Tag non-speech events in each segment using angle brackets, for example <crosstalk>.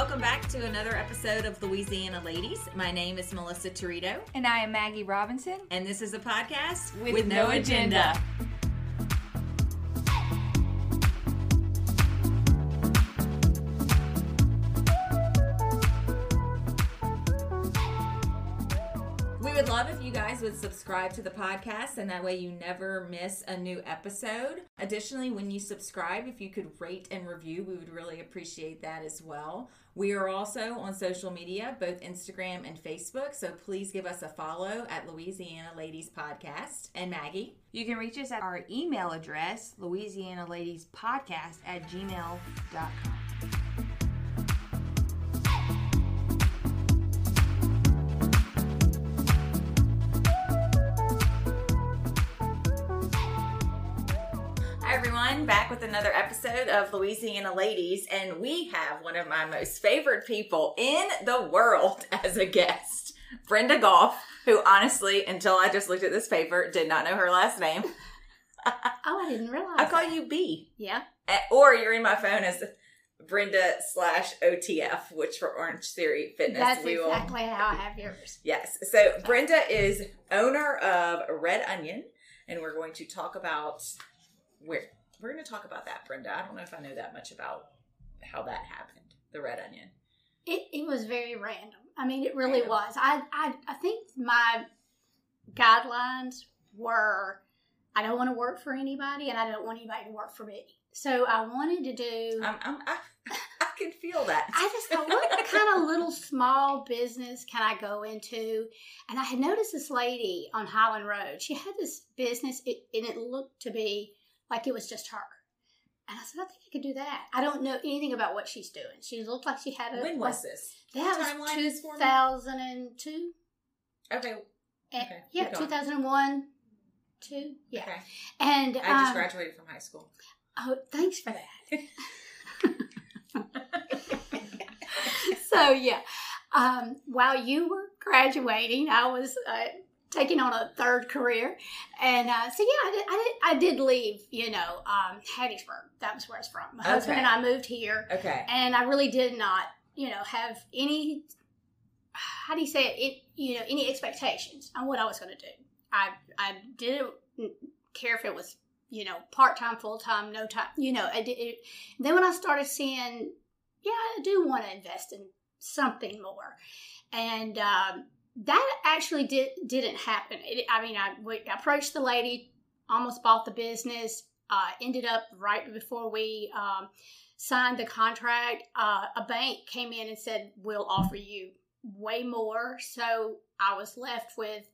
Welcome back to another episode of Louisiana Ladies. My name is Melissa Torito, And I am Maggie Robinson. and this is a podcast With no agenda. We would subscribe to the podcast, and that way you never miss a new episode. Additionally, when you subscribe, if you could rate and review, we would really appreciate that as well. We are also on social media, both Instagram and Facebook, so please give us a follow at Louisiana Ladies Podcast. And Maggie, You can reach us at our email address, Louisiana Ladies Podcast at gmail.com. another episode of Louisiana Ladies, and we have one of my most favorite people in the world <laughs> as a guest, Brenda Goff, who honestly, until I just looked at this paper, did not know her last name. <laughs> Oh, I didn't realize. I call that. you B, Yeah. Or you're in my phone as Brenda slash OTF, which for Orange Theory Fitness. That's we will exactly how I have yours. Yes. So Brenda is owner of Red Onion, and we're going to talk about where we're going to talk about that, Brenda. I don't know if I know that much about how that happened. The Red Onion. It, it was very random. I mean, it really Random. was. I, I I think my guidelines were I don't want to work for anybody, and I don't want anybody to work for me. So I wanted to do. I'm, I'm, I, <laughs> I can feel that. I just thought, what kind of little small business can I go into? And I had noticed this lady on Highland Road. She had this business, it, and it looked to be like it was just her. And I said, I think I could do that. I don't know anything about what she's doing. She looked like she had a. when was this? That was 2002. Okay. And- Okay, yeah, 2001, 2. Yeah. Okay. And I just um, graduated from high school. Oh, thanks for that. <laughs> <laughs> so yeah, um, while you were graduating, I was uh, taking on a third career, and uh, so yeah, I did, I did. I did leave. You know, um, Hattiesburg. That was where I was from. My husband Okay. and I moved here, Okay. and I really did not, you know, have any. How do you say it? it you know, any expectations on what I was going to do. I I didn't care if it was you know part time, full time, no time. You know, I did. It, then when I started seeing, yeah, I do want to invest in something more, and um, that actually did didn't happen. It, I mean, I, we approached the lady, almost bought the business. Uh, ended up right before we um, signed the contract. Uh, a bank came in and said, "We'll offer you way more." So I was left with.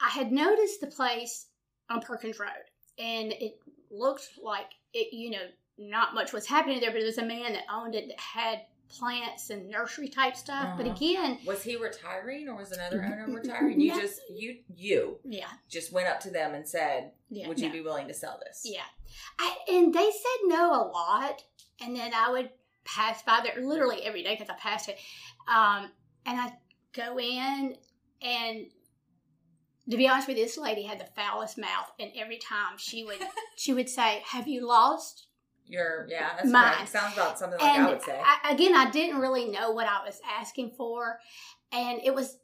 I had noticed the place on Perkins Road, and it looked like it. You know, not much was happening there, but there was a man that owned it that had plants and nursery type stuff. But Uh-huh. again, Was he retiring or was another owner <laughs> retiring? You Yeah. just you you yeah, just went up to them and said, yeah, "Would you no. be willing to sell this?" Yeah. I, and they said no a lot. And then I would pass by there literally every day because I passed it. Um, and I'd go in and to be honest with you, this lady had the foulest mouth. And every time she would, <laughs> she would say, have you lost? You're yeah, that's Mine. right. Sounds about something like and I would say. I- again, I didn't really know what I was asking for. And it was,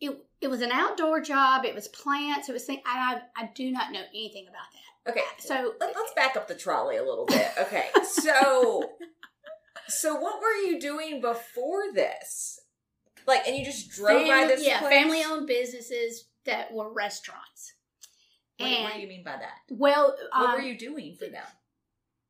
it, it was an outdoor job. It was plants. It was things, I, I do not know anything about that. okay, So let, us back up the trolley a little bit. <laughs> Okay, so so what were you doing before this? Like, and you just drove by this yeah, place? family owned businesses that were restaurants. What, and what do you mean by that? well, What um, were you doing for them?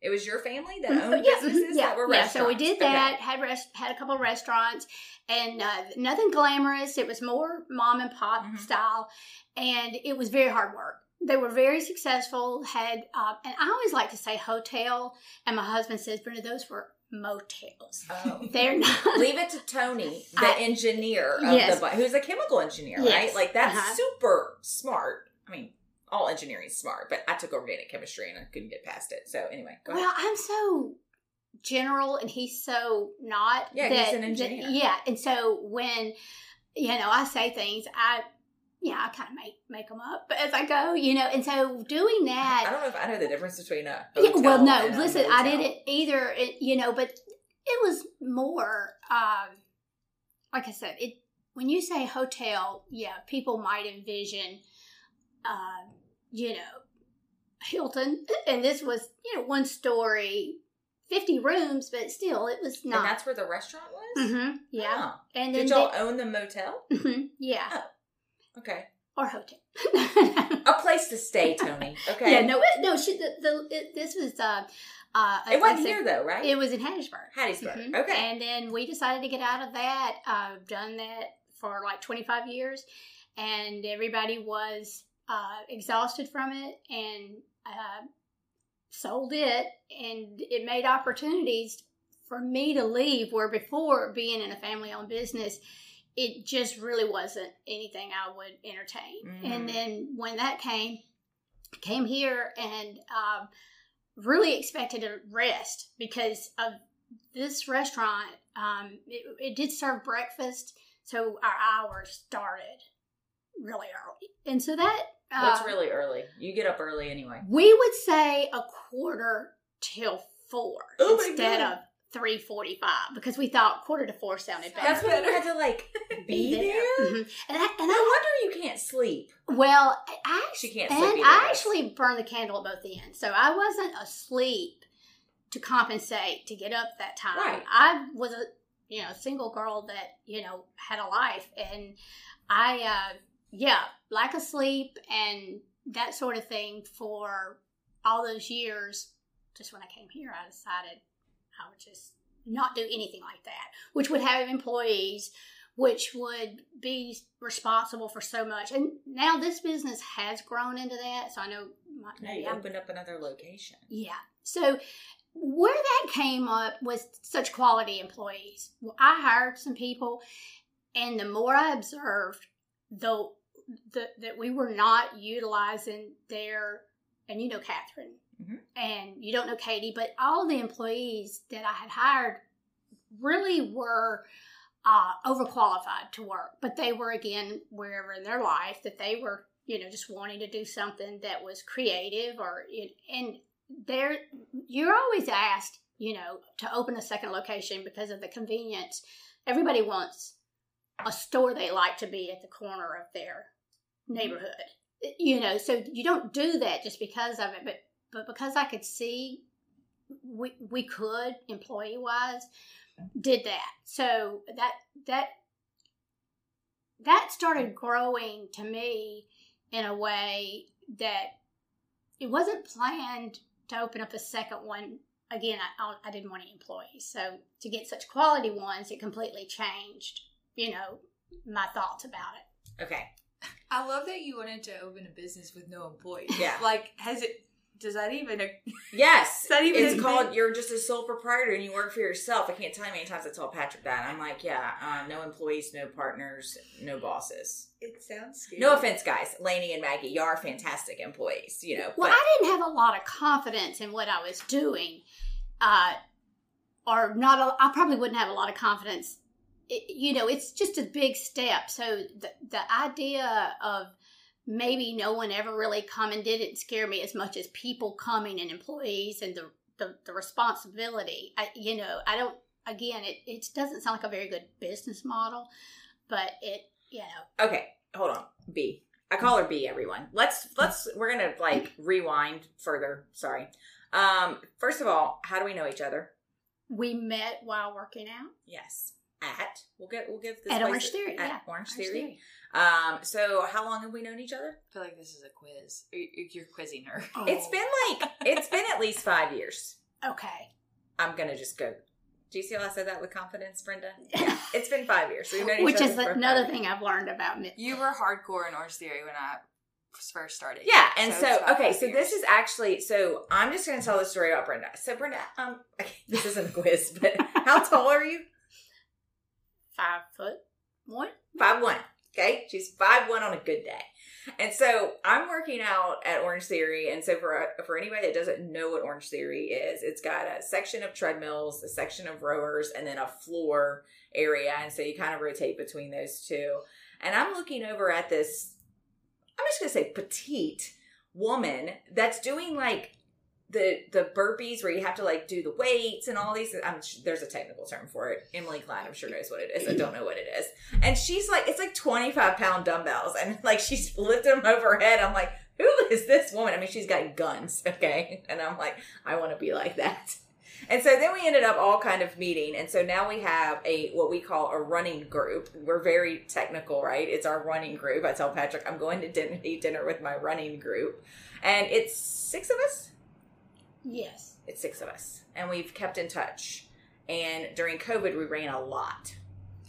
It was your family that mhm, owned yeah, businesses mhm, yeah, that were restaurants. yeah. So we did Okay. that. Had rest, had a couple of restaurants, and uh, nothing glamorous. It was more mom and pop Mhm. style, and it was very hard work. They were very successful. Had uh, and I always like to say hotel, and my husband says, Brenda, those were motels. Oh. <laughs> They're not. Leave it to Tony, the I- engineer of Yes. the who's a chemical engineer, Yes. right? Like that's Uh-huh. super smart. I mean, all engineering is smart, but I took organic chemistry and I couldn't get past it. So anyway, go Well, ahead. I'm so general and he's so not. Yeah, he's an engineer. yeah, and so when you know I say things, I yeah I kind of make make them up as I go, you know. And so doing that, I don't know if I know the difference between a yeah, well, no, listen, I didn't either, it, you know, but it was more um, like I said. It when you say hotel, yeah, people might envision, uh, you know, Hilton, <laughs> and this was you know one story, fifty rooms, but still it was not. And that's where the restaurant was. hmm yeah, Oh. and then Did y'all own the motel? they- Mhm, yeah, Oh. Okay. or hotel. <laughs> A place to stay, <laughs> Tony. Okay. Yeah, no, it, no. She, the, the it, this was uh, uh, It wasn't here though, right? It was in Hattiesburg. Hattiesburg. Mhm. Okay. And then we decided to get out of that. I've done that for like 25 years, and everybody was uh, exhausted from it and uh, sold it, and it made opportunities for me to leave. Where before being in a family owned business, it just really wasn't anything I would entertain. Mhm. And then when that came, came here and um, really expected a rest because of this restaurant. Um, it, it did serve breakfast, so our hours started really early, and so that What's uh, really early? You get up early anyway. we would say a quarter till four Oh instead of three forty-five because we thought quarter to four sounded better. That's when you had to like <laughs> be there. Mhm. And I, and No I wonder you can't sleep. Well, I She can't and either, I actually burned the candle at both ends, so I wasn't asleep to compensate to get up that time. Right. I was a you know single girl that you know had a life, and I uh, yeah lack of sleep and that sort of thing for all those years. Just when I came here, I decided I would just not do anything like that, which would have employees which would be responsible for so much. And now this business has grown into that, so I know. My, No, you opened up another location. yeah. So where that came up was such quality employees. Well, I hired some people, and the more I observed, though, the, that we were not utilizing their, and you know Catherine, Mhm. and you don't know Katie, but all the employees that I had hired really were uh, overqualified to work. But they were again wherever in their life that they were, you know, just wanting to do something that was creative or it, and there you're always asked, you know, to open a second location because of the convenience. Everybody wants a store they like to be at the corner of their neighborhood. You know, so you don't do that just because of it, but but because I could see we we could employee wise did that. So that that that started growing to me in a way that it wasn't planned to open up a second one. Again, I, I didn't want any employees, so to get such quality ones, it completely changed. You know, my thoughts about it. Okay. I love that you wanted to open a business with no employees. Yeah. Like, has it? Does that even? Yes. Is <laughs> that even it's called thing? you're just a sole proprietor and you work for yourself. I can't tell you how many times I told Patrick that. I'm like, yeah, uh, no employees, no partners, no bosses. It sounds scary. No offense, guys. Laney and Maggie, you are fantastic employees, you know. Well, but I didn't have a lot of confidence in what I was doing, uh, or not. A, I probably wouldn't have a lot of confidence. It, you know, it's just a big step. So the the idea of maybe no one ever really coming didn't scare me as much as people coming and employees and the the, the responsibility. I, you know, I don't. Again, it it doesn't sound like a very good business model, but it you know okay, hold on. B. I call her B everyone. Let's let's we're gonna like rewind further. Sorry. Um, first of all, how do we know each other? we met while working out. Yes. At we'll get we'll give this At Orange Theory, At yeah. Orange Orange Theory. Theory. Um, so how long have we known each other? I feel like this is a quiz. You- You're quizzing her. It's been like it's been at least five years. okay. I'm gonna just go. Do you see how I said that with confidence, Brenda? Yeah, it's been five years. We've known each Which other is another thing I've learned about me. You were hardcore in Orange Theory when I first started. Yeah, and it's so, okay, so years. this is actually so I'm just gonna tell the story about Brenda. So Brenda, um, okay, this isn't a quiz, but <laughs> how tall are you? Five foot one. Five one. Okay, she's five one on a good day. And so I'm working out at Orange Theory, and so for for anybody that doesn't know what Orange Theory is, it's got a section of treadmills, a section of rowers, and then a floor area, and so you kind of rotate between those two. And I'm looking over at this, I'm just gonna say petite woman that's doing like the the burpees where you have to like do the weights and all these. I'm there's a technical term for it. Emily Klein, I'm sure knows what it is. I don't know what it is. And she's like, it's like 25 pound dumbbells, and like she's lifting them over her head. I'm like, who is this woman? I mean, she's got guns, <laughs> okay? And I'm like, I want to be like that. And so then we ended up all kind of meeting. And so now we have a what we call a running group. We're very technical, right? It's our running group. I tell Patrick I'm going to <laughs> eat dinner with my running group. And it's six of us. Yes. It's six of us. And we've kept in touch. And during COVID we ran a lot.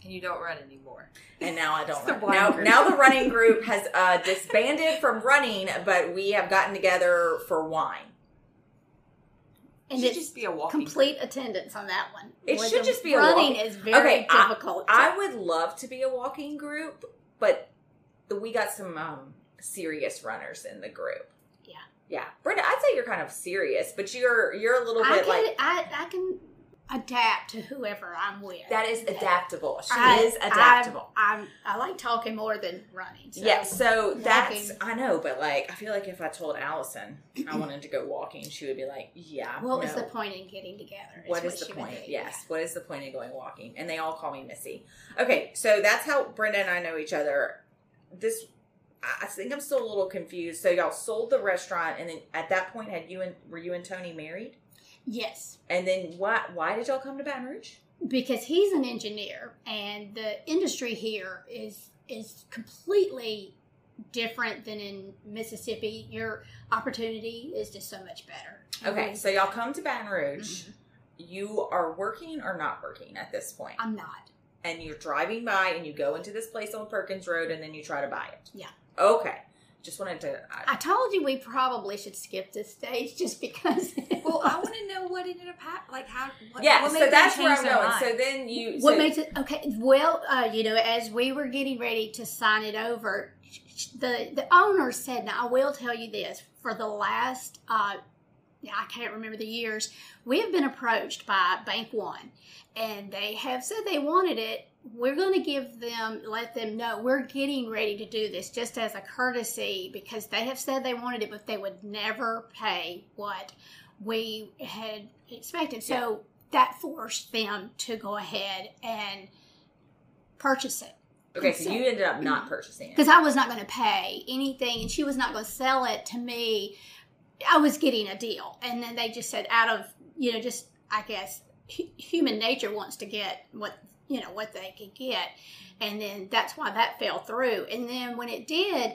And you don't run anymore. And now I don't run. Now, group. now the running group has uh, <laughs> disbanded from running, but we have gotten together for wine. And should it's just be a walking complete attendance on that one. It With should just be a running walk- is very Okay, I- difficult. I would love to be a walking group, but we got some um, serious runners in the group. Yeah. Yeah. Brenda, I'd say you're kind of serious, but you're you're a little I bit can like I, I can adapt to whoever I'm with. that is adaptable. She I- is adaptable. I'm, I'm, I like talking more than running. So yeah, so that's walking- I know, but like I feel like if I told Allison I wanted to go walking, she would be like, "Yeah, What was the point in getting together? What is the point? Yes. What is the point in going walking? And they all call me Missy. Okay, so that's how Brenda and I know each other. This, I think I'm still a little confused. So y'all sold the restaurant, and then at that point, had you and were you and Tony married? Yes, And then why why did y'all come to Baton Rouge? because he's an engineer, and the industry here is is completely different than in Mississippi. Your opportunity is just so much better. Okay, so y'all come to Baton Rouge. Mm-hmm. You are working or not working at this point, I'm not. and you're driving by, and you go into this place on Perkins Road, and then you try to buy it. Yeah. Okay. Just wanted to. I, I told you we probably should skip this stage just because. <laughs> Well, I want to know what ended up happening. Like how? What, yeah, what so that's where I'm going. mind? So then you. What so- makes it okay? Well, uh, you know, as we were getting ready to sign it over, the the owner said, "Now I will tell you this: for the last, uh, I can't remember the years, we have been approached by Bank One, and they have said they wanted it. We're going to give them, let them know we're getting ready to do this just as a courtesy because they have said they wanted it, but they would never pay what we had expected. So that forced them to go ahead and purchase it Okay, so you ended up not purchasing it. because I was not going to pay anything, and she was not going to sell it to me. I was getting a deal, and then they just said, out of you know, just I guess human nature wants to get what you know what they could get, and then that's why that fell through. And then when it did,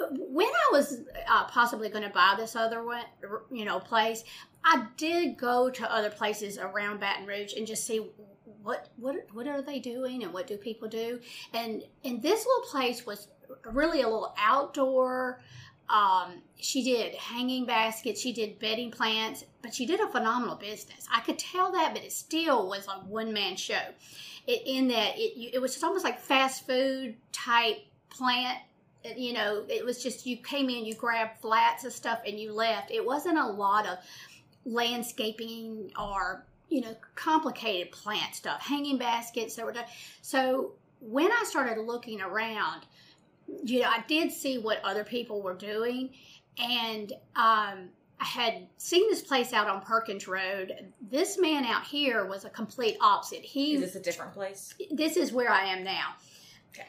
when I was uh, possibly going to buy this other one, you know, place, I did go to other places around Baton Rouge and just see what what what are they doing and what do people do and and this little place was really a little outdoor um, she did hanging baskets she did bedding plants but she did a phenomenal business. I could tell that but it still was a one-man show. It, in that it, it was just almost like fast food type plant you know it was just you came in you grabbed flats of stuff and you left. It wasn't a lot of landscaping or you know complicated plant stuff hanging baskets done so when i started looking around you know i did see what other people were doing and um, i had seen this place out on perkins road this man out here was a complete opposite he Is this a different place? this is where i am now Okay.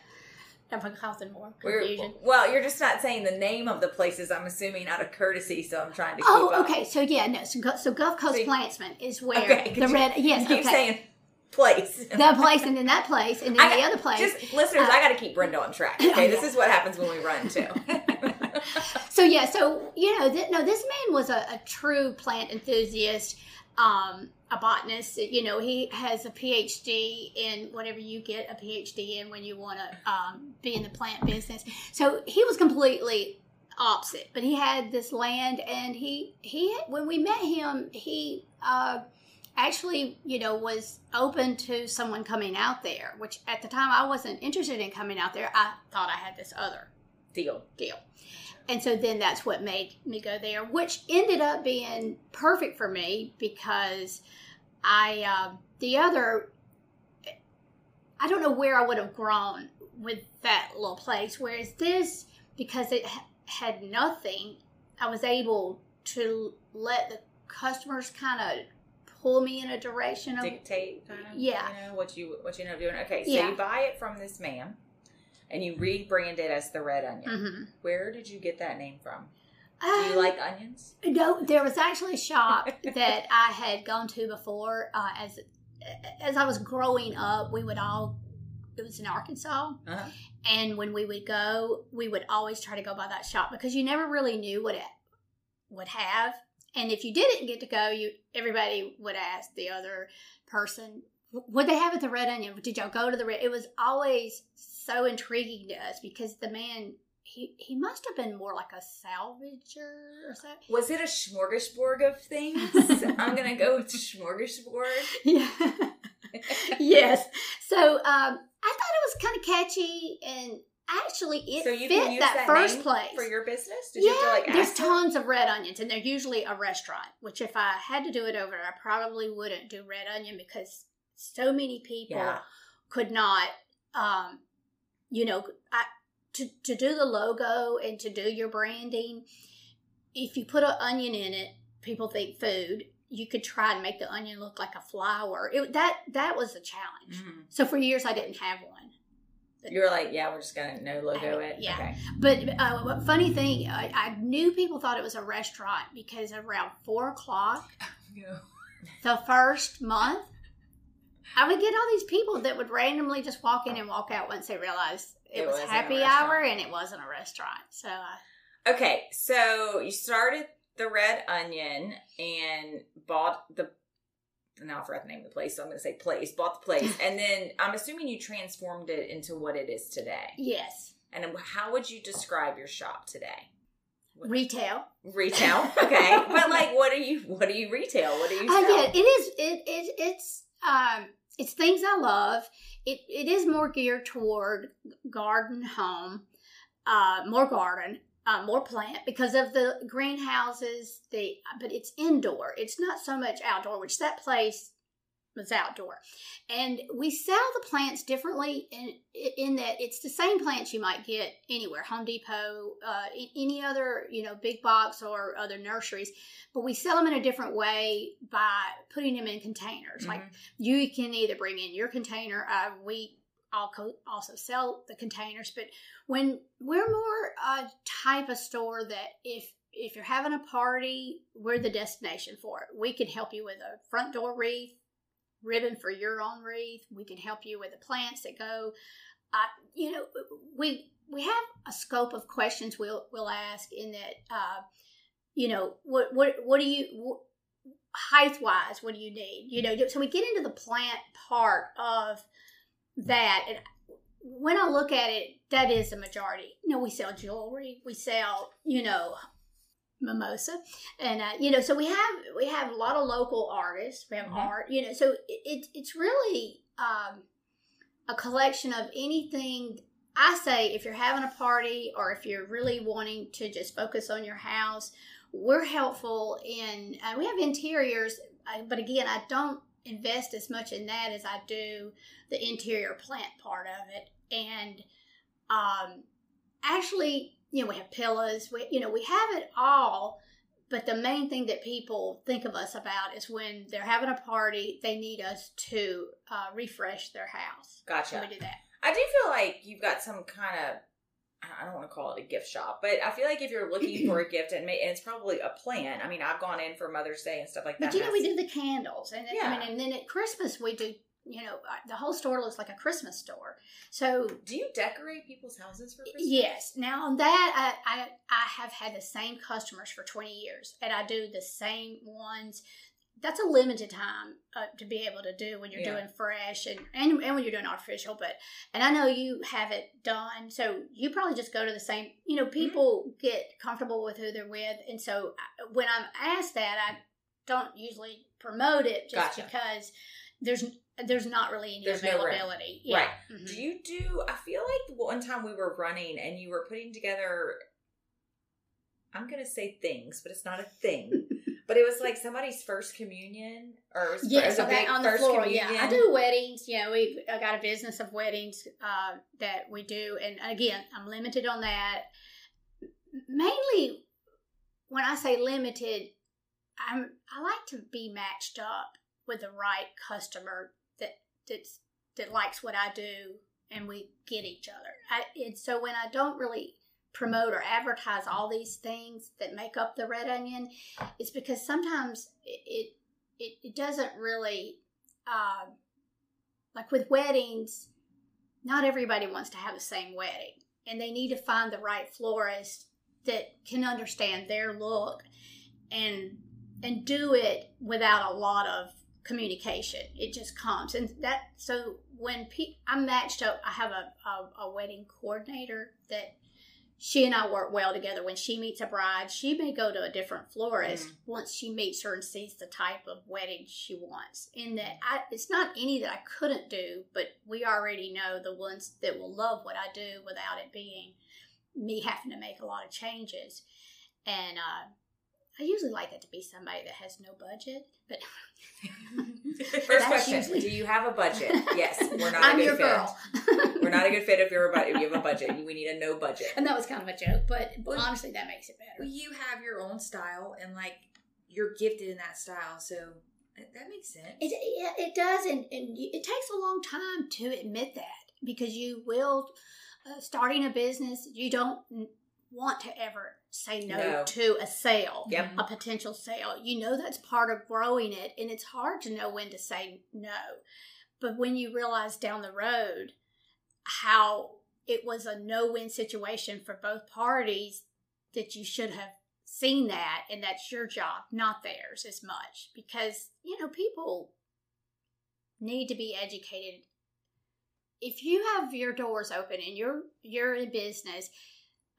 i'm causing more We're, confusion well, you're just not saying the name of the places. I'm assuming out of courtesy, so I'm trying to keep Oh, up. okay. So yeah, no. So, so Gulf Coast See- Plantsman is where Okay, the <laughs> red. Yes, You keep okay. saying place. <laughs> that place and then that place and then the other place. Just listeners, Uh, I got to keep Brenda on track. <laughs> Okay, this is what happens when we run too. <laughs> so yeah, so you know, th- no, this man was a, a true plant enthusiast, um, a botanist. You know, he has a PhD in whatever you get a PhD in when you want to um, be in the plant business. So he was completely opposite, but he had this land, and he he when we met him, he. Uh, actually you know was open to someone coming out there which at the time i wasn't interested in coming out there i thought i had this other Deal. deal. And so then that's what made me go there, which ended up being perfect for me because I, uh, the other, I don't know where I would have grown with that little place. Whereas this, because it had nothing, I was able to let the customers kind of pull me in a direction of Dictate kind of. Yeah. You know what you what you end up doing. Okay, so Yeah. you buy it from this man, and you rebrand it as the red onion. Mhm. Where did you get that name from? Do you Um, like onions? No, there was actually a shop <laughs> that I had gone to before. Uh, as as I was growing up, we would all. It was in Arkansas, Uh-huh. and when we would go, we would always try to go by that shop because you never really knew what it would have. And if you didn't get to go, you everybody would ask the other person, "Would they have at the Red Onion? Did y'all go to the Red?" It was always so intriguing to us because the man. He, he must have been more like a salvager or something. Was it a smorgasbord of things? <laughs> I'm gonna go with smorgasbord. <laughs> Yeah. <laughs> yes. So um, I thought it was kind of catchy, and actually it so you fit that, that, first place. for your business. Did yeah, you like there's ask them? tons of red onions, and they're usually a restaurant. Which, if I had to do it over, I probably wouldn't do red onion because so many people Yeah. could not, um, you know, I, to to do the logo and to do your branding. If you put an onion in it, people think food. You could try and make the onion look like a flower. It, that that was a challenge. Mhm. So for years, I didn't have one. You were like, yeah, we're just gonna no logo it. Yeah. Okay. But uh, funny thing, I, I knew people thought it was a restaurant because around four o'clock <laughs> the first month, I would get all these people that would randomly just walk in and walk out once they realized it, It was happy hour and it wasn't a restaurant. So uh, Okay, so you started the Red Onion and bought the. Now I forgot the name of the place, so I'm going to say place. Bought the place, <laughs> and then I'm assuming you transformed it into what it is today. yes, And how would you describe your shop today? retail. Retail, okay, <laughs> but like, what do you what do you retail? What do you Uh, yeah, it is. It, it it's um it's things I love. It it is more geared toward garden home, uh, more garden, uh, more plant because of the greenhouses. The but it's indoor. It's not so much outdoor, which that place was outdoor, and we sell the plants differently in in that it's the same plants you might get anywhere, Home Depot, uh, any other you know big box or other nurseries but we sell them in a different way by putting them in containers. Like Mhm. you can either bring in your container. Uh, we also also sell the containers, but when we're more a type of store that if if you're having a party, we're the destination for it. We can help you with a front door wreath, ribbon for your own wreath. We can help you with the plants that go. Uh, you know, we we have a scope of questions we'll we'll ask in that. Uh, you know what what what do you height wise what do you need you know so we get into the plant part of that and when i look at it that is the majority you know we sell jewelry we sell you know mimosa and uh, you know so we have we have a lot of local artists we have Mhm. art you know so it, it it's really um a collection of anything I say if you're having a party or if you're really wanting to just focus on your house, we're helpful in, uh, we have interiors, uh, but again, I don't invest as much in that as I do the interior plant part of it. And um, actually, you know, we have pillows, we, you know, we have it all. But the main thing that people think of us about is when they're having a party, they need us to uh, refresh their house. Gotcha. So we do that. I do feel like you've got some kind of I don't want to call it a gift shop, but I feel like if you're looking for a gift and, it's probably a plan. I mean, I've gone in for Mother's Day and stuff like that. But you know, we do the candles, and then, I mean, and then at Christmas we do. You know, uh, the whole store looks like a Christmas store. So Do you decorate people's houses for Christmas? yes, now on that, I, I I have had the same customers for twenty years, and I do the same ones. That's a limited time uh, to be able to do when you're Yeah. doing fresh and, and and when you're doing artificial. But and I know you have it done, so you probably just go to the same. You Mm-hmm. know, people get comfortable with who they're with, and so I- when I'm asked that, I don't usually promote it just Gotcha. because there's there's not really any There's no availability. yeah. Right. Mhm. Do you do? I feel like one time we were running and you were putting together. I'm gonna say things, but it's not a thing. But it was like somebody's first communion, or it was, was a okay, on the first floor. communion. Yeah, I do weddings. You know, we've I got a business of weddings uh, that we do, and again, I'm limited on that. Mainly, when I say limited, I'm I like to be matched up with the right customer that that's that likes what I do and we get each other. I, and so when I don't really promote or advertise all these things that make up the red onion, it's because sometimes it it, it doesn't really uh, like with weddings. Not everybody wants to have the same wedding, and they need to find the right florist that can understand their look and and do it without a lot of communication. It just comes, and that so when pe- I'm matched up, I have a, a, a wedding coordinator that she and I work well together. When she meets a bride, she may go to a different florist mm. once she meets her and sees the type of wedding she wants. In that, I, it's not any that I couldn't do, but we already know the ones that will love what I do without it being me having to make a lot of changes. And uh, I usually like it to be somebody that has no budget, but <laughs> first question: usually... Do you have a budget? Yes, we're not I'm a good fit. we're not a good fit if you're a if you have a budget. <laughs> We need a no budget. And that was kind of a joke, but, but honestly, that makes it better. Well, you have your own style, and like you're gifted in that style, so that makes sense. It it, it does, and, and it takes a long time to admit that because you will. Uh, starting a business, you don't want to ever say no, no, to a sale, yep. a potential sale. You know that's part of growing it, and it's hard to know when to say no. But when you realize down the road how it was a no win situation for both parties, that you should have seen that, and that's your job, not theirs as much. Because, you know, people need to be educated. If you have your doors open and you're you're in business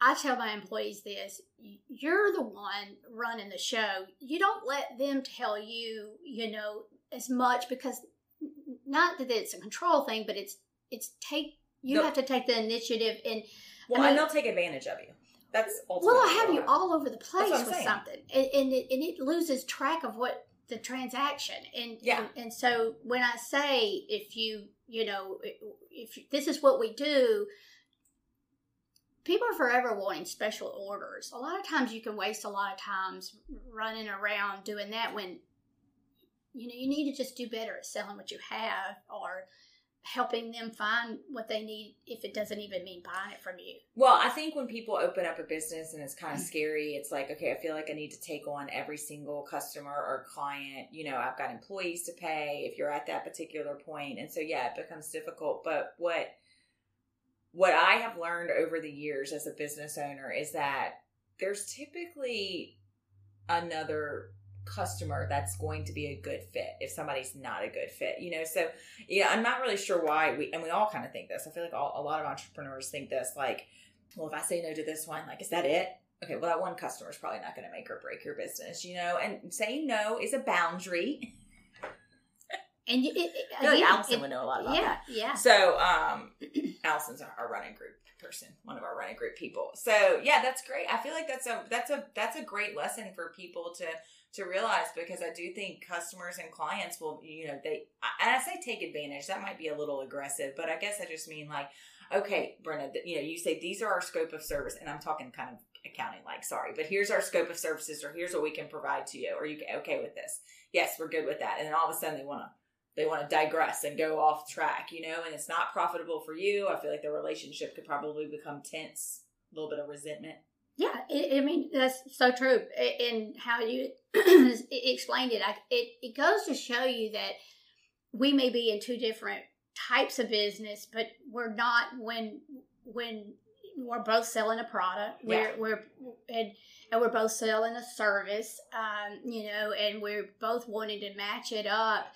I tell my employees this you're the one running the show. You don't let them tell you, you know, as much because not that it's a control thing, but it's it's take you no. have to take the initiative and well, I mean, and they'll take advantage of you. That's well, I have you all over the place with saying. something, and and it, and it, loses track of what the transaction and yeah, and, and so when I say if you you know if this is what we do people are forever wanting special orders. A lot of times you can waste a lot of times running around doing that when you know you need to just do better at selling what you have or helping them find what they need if it doesn't even mean buying it from you. Well, I think when people open up a business and it's kind of mm-hmm. scary, it's like, okay, I feel like I need to take on every single customer or client. You know, I've got employees to pay if you're at that particular point. And so, yeah, it becomes difficult. But what what I have learned over the years as a business owner is that there's typically another customer that's going to be a good fit if somebody's not a good fit you know? So yeah i'm not really sure why we and we all kind of think this. I feel like all, a lot of entrepreneurs think this like well if i say no to this one like is that it? Okay well that one customer is probably not going to make or break your business you know? And saying no is a boundary and it, it, I feel like Allison would know a lot about yeah, that. Yeah. So, um, <clears throat> Allison's our, our, running group person, one of our running group people. So, yeah, that's great. I feel like that's a that's a that's a great lesson for people to to realize because I do think customers and clients will, you know, they and I say take advantage. That might be a little aggressive, but I guess I just mean like, okay, Brenda, you know, you say these are our scope of service, and I'm talking kind of accounting like sorry but here's our scope of services or here's what we can provide to you are you okay with this yes we're good with that and then all of a sudden they want to they want to digress and go off track, you know, and it's not profitable for you. I feel like the relationship could probably become tense, a little bit of resentment. Yeah, it, I mean that's so true. In how you <clears throat> explained it, I, it it goes to show you that we may be in two different types of business, but we're not when when we're both selling a product. We're yeah. we're and and we're both selling a service. Um, you know, and we're both wanting to match it up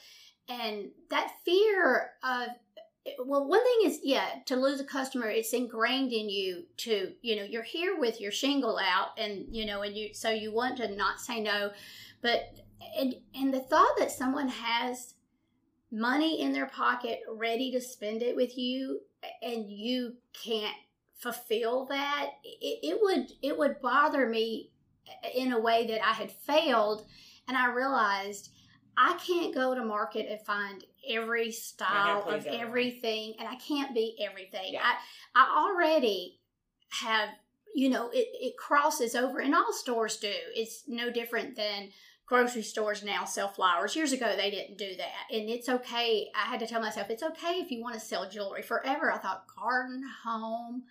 and that fear of well one thing is yeah to lose a customer it's ingrained in you to you know you're here with your shingle out and you know and you so you want to not say no. But and and the thought that someone has money in their pocket ready to spend it with you and you can't fulfill that it, it would it would bother me in a way that i had failed and i realized I can't go to market and find every style of everything, and I can't be everything. Yeah. I I already have you know it, it crosses over and all stores do it's no different than grocery stores now sell flowers. Years ago, they didn't do that. And it's okay. I had to tell myself, it's okay if you want to sell jewelry. Forever, I thought garden, home,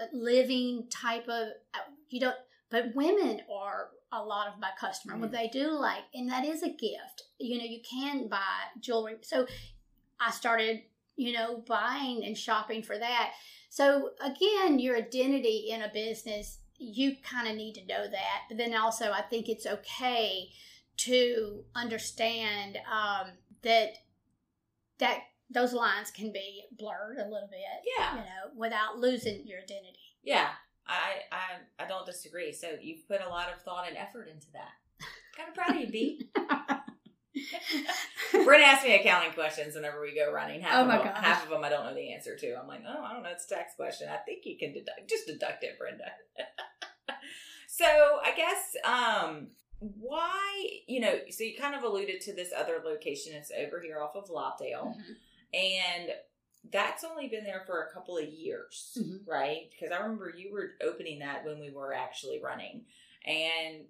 uh, living type of, uh, you don't, but women are a lot of my customer. What they do like, and that is a gift. You know, you can buy jewelry. So I started, you know, buying and shopping for that. So again, your identity in a business, you kind of need to know that. But then also, I think it's okay to understand um, that that those lines can be blurred a little bit. Yeah. You know, without losing your identity. Yeah, I, I I don't disagree. So you've put a lot of thought and effort into that. Kind of proud of you, B. <laughs> Brent asks me accounting questions whenever we go running. Half Oh of my them, gosh. half of them I don't know the answer to. I'm like, oh, I don't know. It's a tax question. I think you can deduct. Just deduct it, Brenda. <laughs> so I guess um, why you know. So you kind of alluded to this other location. It's over here off of Lobdell, and that's only been there for a couple of years, Mhm. right? Because I remember you were opening that when we were actually running, and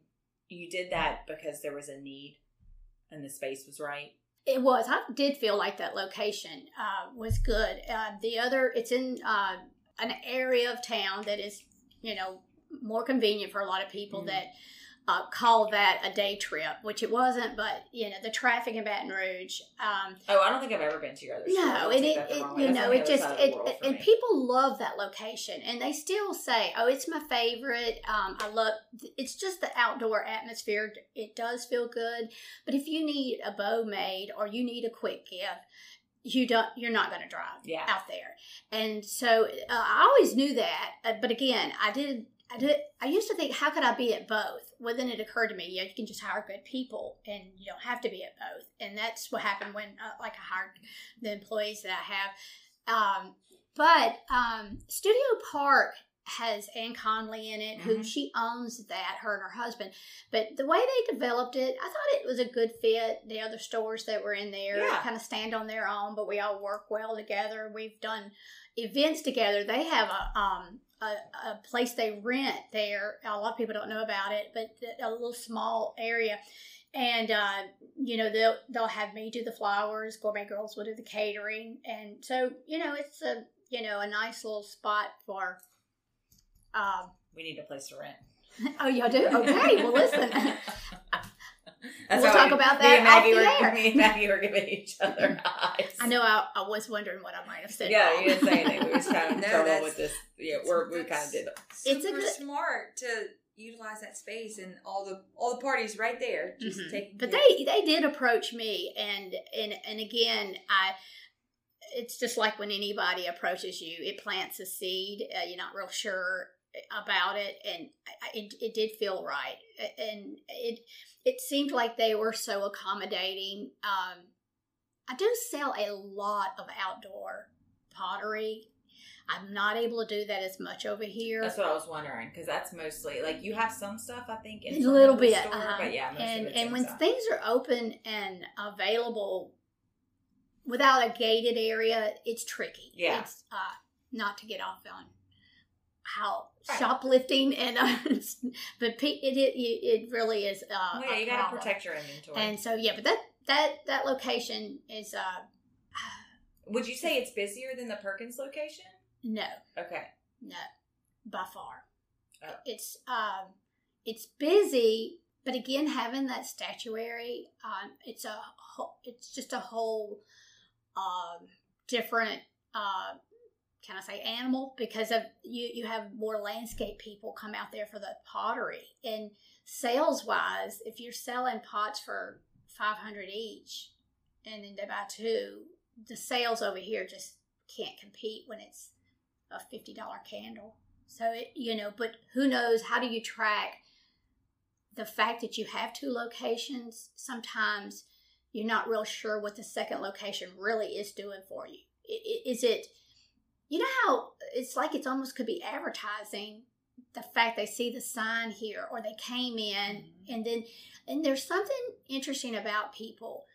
you did that because there was a need and the space was right. It was. I did feel like that location uh, was good. Uh, the other, it's in uh, an area of town that is, you know, more convenient for a lot of people Mhm. that uh, call that a day trip, which it wasn't. But you know, the traffic in Baton Rouge. Um, Oh, I don't think I've ever been to your other no, and it, it you know, it just it, and me. people love that location, and they still say, "Oh, it's my favorite." Um, I love. It's just the outdoor atmosphere. It does feel good, but if you need a bow made or you need a quick gift, you don't. You're not going to drive Yeah. out there, and so uh, I always knew that. Uh, but again, I did. I did. I used to think, how could I be at both? Well, then it occurred to me, yeah, you can just hire good people, and you don't have to be at both. And that's what happened when, uh, like, I hired the employees that I have. Um, but um, Studio Park has Ann Conley in it, who Mhm. she owns that, her and her husband. But the way they developed it, I thought it was a good fit. The other stores that were in there Yeah. kind of stand on their own, but we all work well together. We've done events together. They have a um a, a place they rent there. A lot of people don't know about it, but a little small area. And uh, you know they'll they'll have me do the flowers. Gourmet girls will do the catering, and so you know it's a you know a nice little spot for. Um, We need a place to rent. <laughs> oh, y'all do? Okay. Well, listen. <laughs> That's We'll how talk about me and that off Maggie were. Me and Maggie were giving each other <laughs> eyes. I know I, I was wondering what I might have said. Yeah, wrong. you didn't say anything. We was kind of in No, trouble with this. Yeah, we're, we kind of did. It's a super good- smart to utilize that space and all the all the parties right there. Just Mhm. taking But care- they they did approach me, and and and again, I. It's just like when anybody approaches you, it plants a seed. Uh, you're not real sure about it, and it it did feel right, and it it seemed like they were so accommodating. Um, I do sell a lot of outdoor pottery. I'm not able to do that as much over here. That's what I was wondering because that's mostly like you have some stuff I think in a little bit, store, uh-huh. but yeah, and and when inside. things are open and available without a gated area, it's tricky. Yeah. it's uh, not to get off on how Right. shoplifting and <laughs> uh, but it, it it really is. Uh, Well, yeah, you got to protect your inventory. And so yeah, but that that that location is uh <sighs> Would you say it's busier than the Perkins location? no Okay. no by far. Oh. It's um it's busy, but again, having that statuary, um, it's a whole, it's just a whole um different uh can I say animal? Because of you you have more landscape people come out there for the pottery. And sales wise if you're selling pots for 500 each and then they buy two the sales over here just can't compete when it's a $50 candle. So it you know but who knows how do you track the fact that you have two locations? Sometimes you're not real sure what the second location really is doing for you. Is it you know how it's like it's almost could be advertising the fact they see the sign here or they came in Mhm. and then and there's something interesting about people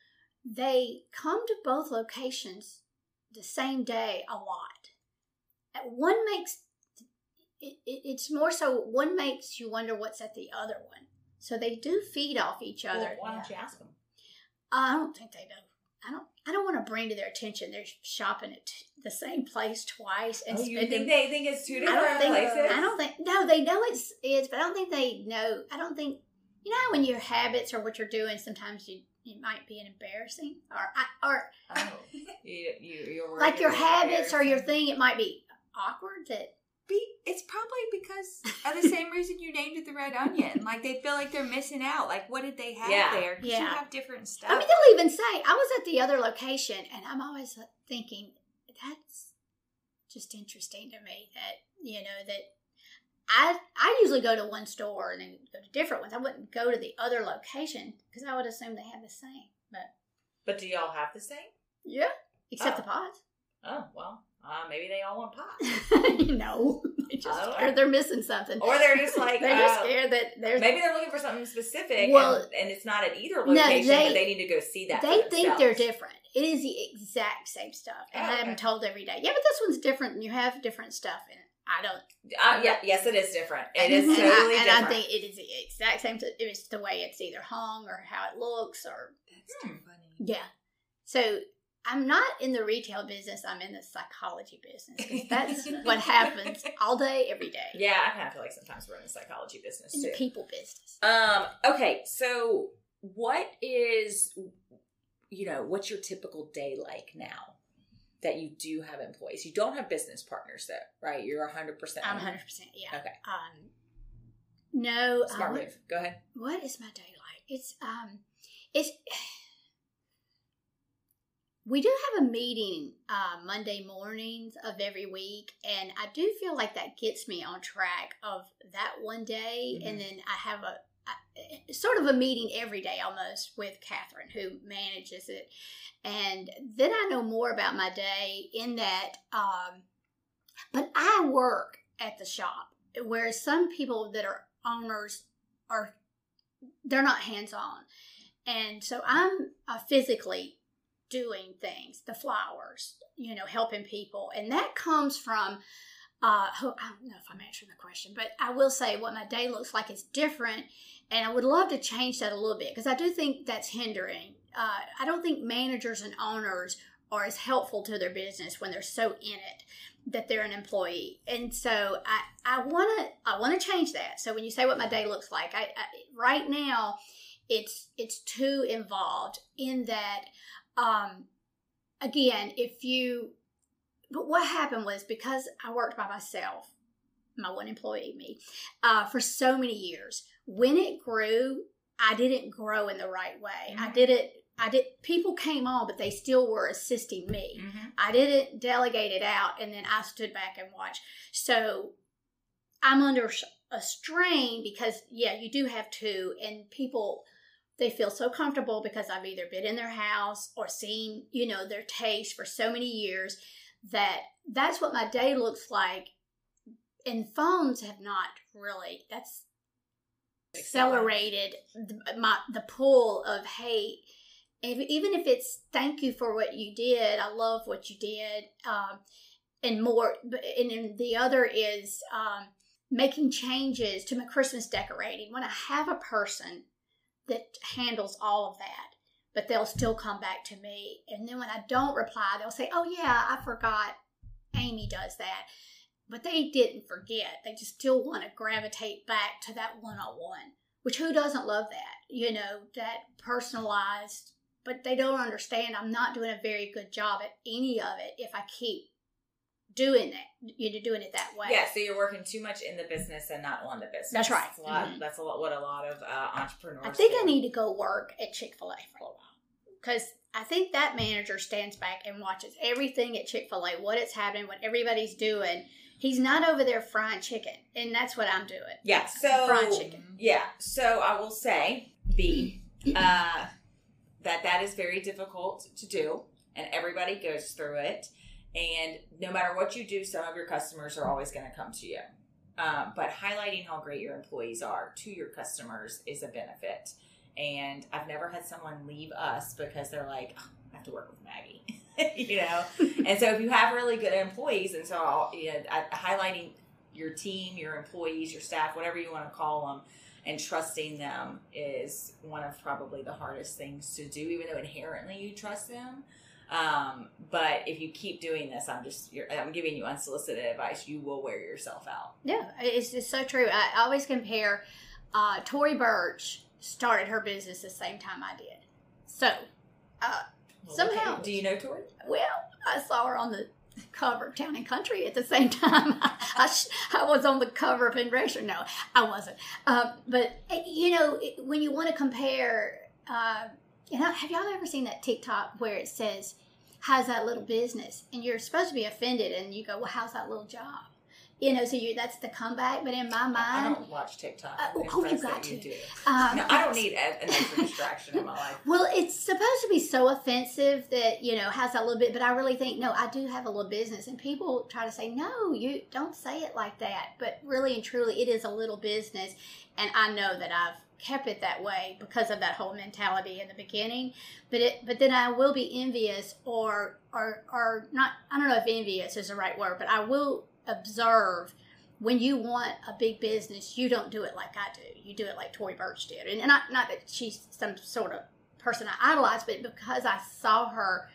they come to both locations the same day a lot Uh, one makes it, it, it's more so one makes you wonder what's at the other one So they do feed off each Well, other. why don't you ask them? I don't think they do. I don't. I don't want to bring to their attention they're shopping at the same place twice and Oh, you spending. think they think it's two I different don't think. places? I don't think. No, they know it's is, but I don't think they know. I don't think. You know, how when your habits or what you're doing, sometimes you it might be an embarrassing or I- or Oh, you, you, you're <laughs> like your habits or your thing. It might be awkward that Be, it's probably because of the same <laughs> reason you named it the red onion. Like they feel like they're missing out. Like what did they have Yeah. there? 'Cause you Yeah. have different stuff. I mean, they'll even say, I was at the other location, and I'm always thinking, that's just interesting to me that, you know, that I I usually go to one store and then go to different ones. I wouldn't go to the other location because I would assume they have the same. But But do y'all have the same? yeah, except Oh. the pods. Oh well, uh, maybe they all want pie, <laughs> no, <laughs> they just I know. they're missing something. or they're just like <laughs> they're just uh, scared that there's Maybe they're looking for something specific, Well, and, and it's not at either location, no, location, they- but they need to go see that. they think they're different. It is the exact same stuff, and Oh, I'm told every day. Yeah, but this one's different, and you have different stuff in it. I don't. Uh, yeah, yes, it is different. It is and I- totally and different. And I think it is the exact same. It is the way it's either hung or how it looks, or That's Hmm. too funny. yeah. So I'm not in the retail business. I'm in the psychology business. that's what happens all day, every day. yeah, I kind of feel like sometimes we're in the psychology business in too. the people business. Um, okay, so what is you know, what's your typical day like now that you do have employees? You don't have business partners though, right? You're hundred percent I'm 100. percent Yeah. Okay. Um. No. Smart um, move. Go ahead. what is my day like? It's um, it's. We do have a meeting uh, Monday mornings of every week, and I do feel like that gets me on track of that one day. And then I have a, a sort of a meeting every day almost with Catherine, who manages it, and then I know more about my day in that. Um, but I work at the shop, whereas some people that are owners are they're not hands on. And so I'm uh, physically doing things, the flowers, you know, helping people. And that comes from, uh, I don't know if I'm answering the question, but I will say what my day looks like is different. And I would love to change that a little bit because I do think that's hindering. Uh, I don't think managers and owners are as helpful to their business when they're so in it that they're an employee. And so I, I want to I want to change that. So when you say what my day looks like, I, I right now it's it's too involved in that um again, if you but what happened was because I worked by myself, my one employee, me, uh, for so many years, when it grew, I didn't grow in the right way. I Mhm. didn't I did people came on, but they still were assisting me. Mm-hmm. I didn't delegate it out and then I stood back and watched. So I'm under a strain because, yeah, you do have two, and people, they feel so comfortable because I've either been in their house or seen, you know, their taste for so many years that that's what my day looks like. And phones have not really, that's accelerated the, my, the pull of, hate. if, even if it's thank you for what you did, I love what you did, um, and more. And then the other is um, making changes to my Christmas decorating. When I have a person that handles all of that, but they'll still come back to me, and then when I don't reply, they'll say, "Oh yeah, I forgot. Amy does that." But they didn't forget. They just still want to gravitate back to that one on one, which who doesn't love that? You know, that personalized but they don't understand I'm not doing a very good job at any of it if I keep doing that, You're doing it that way. Yeah, so you're working too much in the business and not on the business. That's right. That's a lot. Mhm. That's a lot. What a lot of uh, entrepreneurs. I think do. I need to go work at Chick fil A for a while. Because I think that manager stands back and watches everything at Chick fil A, what it's happening, what everybody's doing. He's not over there frying chicken. And that's what I'm doing. Yeah. So Fried chicken. Yeah. So I will say, B, uh, that that is very difficult to do, and everybody goes through it. And no matter what you do, some of your customers are always going to come to you. Um, but highlighting how great your employees are to your customers is a benefit. And I've never had someone leave us because they're like, "Oh, I have to work with Maggie, <laughs> you know. <laughs> and so if you have really good employees, and so I'll, you know, highlighting your team, your employees, your staff, whatever you want to call them, and trusting them is one of probably the hardest things to do, even though inherently you trust them. Um, but if you keep doing this, I'm just you're, I'm giving you unsolicited advice. You will wear yourself out. Yeah, it's just so true. I always compare. Uh, Tory Burch started her business the same time I did. So, uh, Somehow- do you know Tory? well, I saw her on the cover of Town and Country at the same <laughs> time. I, sh- I was on the cover of Inrection. No, I wasn't. Uh, but eh, you know, when you want to compare, you know, have y'all ever seen that TikTok where it says, "How's that little business?" and you're supposed to be offended, and you go, "Well, how's that little job?" You know, so you that's the comeback. But in my mind, I don't watch TikTok. Uh, oh, you got you to. do. um, No, I don't need an extra distraction in my life. <laughs> Well, it's supposed to be so offensive that you know has that little bit, but I really think no, I do have a little business, and people try to say no, you don't say it like that, but really and truly, it is a little business, and I know that I've kept it that way because of that whole mentality in the beginning, but it, but then I will be envious or or or not. I don't know if envious is the right word, but I will observe. When you want a big business, you don't do it like I do. You do it like Tory Burch did, and, and not not that she's some sort of person I idolize, but because I saw her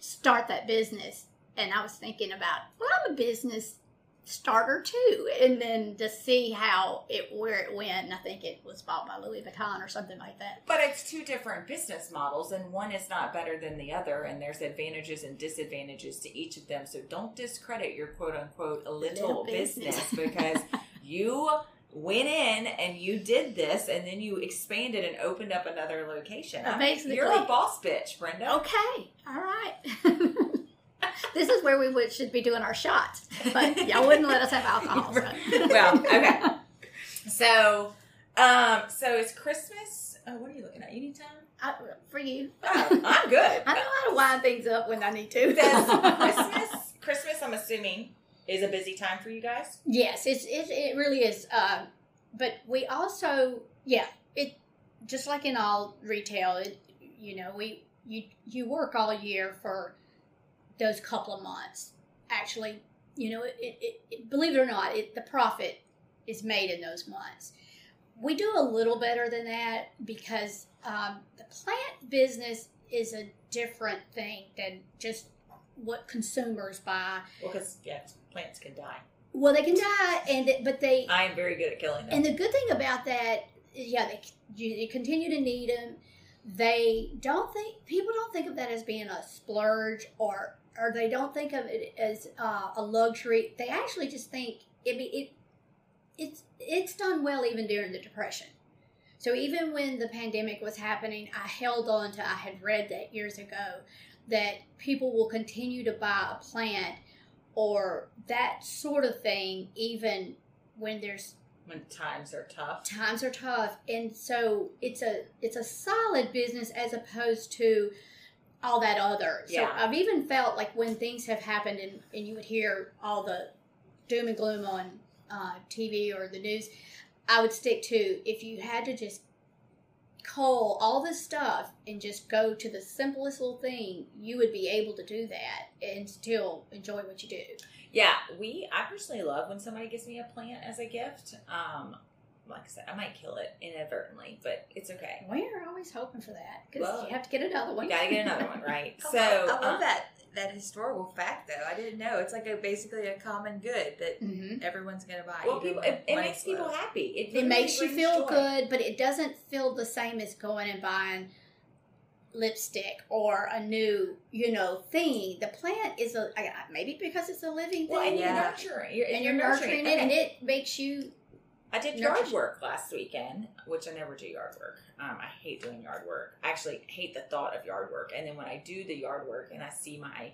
start that business and I was thinking about, well, I'm a business starter too. And then to see how it where it went, I think it was bought by Louis Vuitton or something like that. But it's two different business models, and one is not better than the other, and there's advantages and disadvantages to each of them. So don't discredit your quote unquote little, Little business, business. <laughs> because you went in and you did this, and then you expanded and opened up another location. Basically- you're a boss bitch, Brenda. Okay, all right. <laughs> this is where we would, should be doing our shots, but y'all wouldn't let us have alcohol. So. <laughs> well, okay. So, um, so it's Christmas. Oh, what are you looking at? You need time? I, for you, Oh, I'm good. <laughs> I know how to wind things up when I need to. <laughs> Christmas, Christmas, I'm assuming, is a busy time for you guys. Yes, it's it, it really is. Uh, but we also, yeah, it just like in all retail, it, you know, we you you work all year for those couple of months. Actually, you know, it, it, it believe it or not, it the profit is made in those months. We do a little better than that because um, the plant business is a different thing than just what consumers buy. Well, because yeah, plants can die. Well, they can die, and th- but they I am very good at killing them. and the good thing about that, is, yeah, they you, you continue to need them. They don't think people don't think of that as being a splurge or or they don't think of it as uh, a luxury. They actually just think it be it it's it's done well even during the depression. So even when the pandemic was happening, I held on to I had read that years ago that people will continue to buy a plant or that sort of thing even when there's when times are tough. times are tough and so it's a it's a solid business as opposed to all that other so Yeah. i've even felt like when things have happened and, and you would hear all the doom and gloom on uh, tv or the news i would stick to if you had to just cull all this stuff and just go to the simplest little thing you would be able to do that and still enjoy what you do Yeah, we. I personally love when somebody gives me a plant as a gift. Um, like I said, I might kill it inadvertently, but it's okay. we're always hoping for that because Well, you have to get another one We gotta get another one, <laughs> right? So I love uh, that that historical fact though. I didn't know. It's like a basically a common good that mm-hmm. everyone's gonna buy. Well, people, it, it makes people low. happy. It, it makes you feel joy. good, but it doesn't feel the same as going and buying lipstick or a new, you know, thing. The plant is a maybe because it's a living thing. Well, and thing, you're Yeah. nurturing. You're, and you're nurturing it, and it makes you. I did Nurture- yard work last weekend, which I never do yard work. Um, I hate doing yard work. I actually hate the thought of yard work. And then when I do the yard work and I see my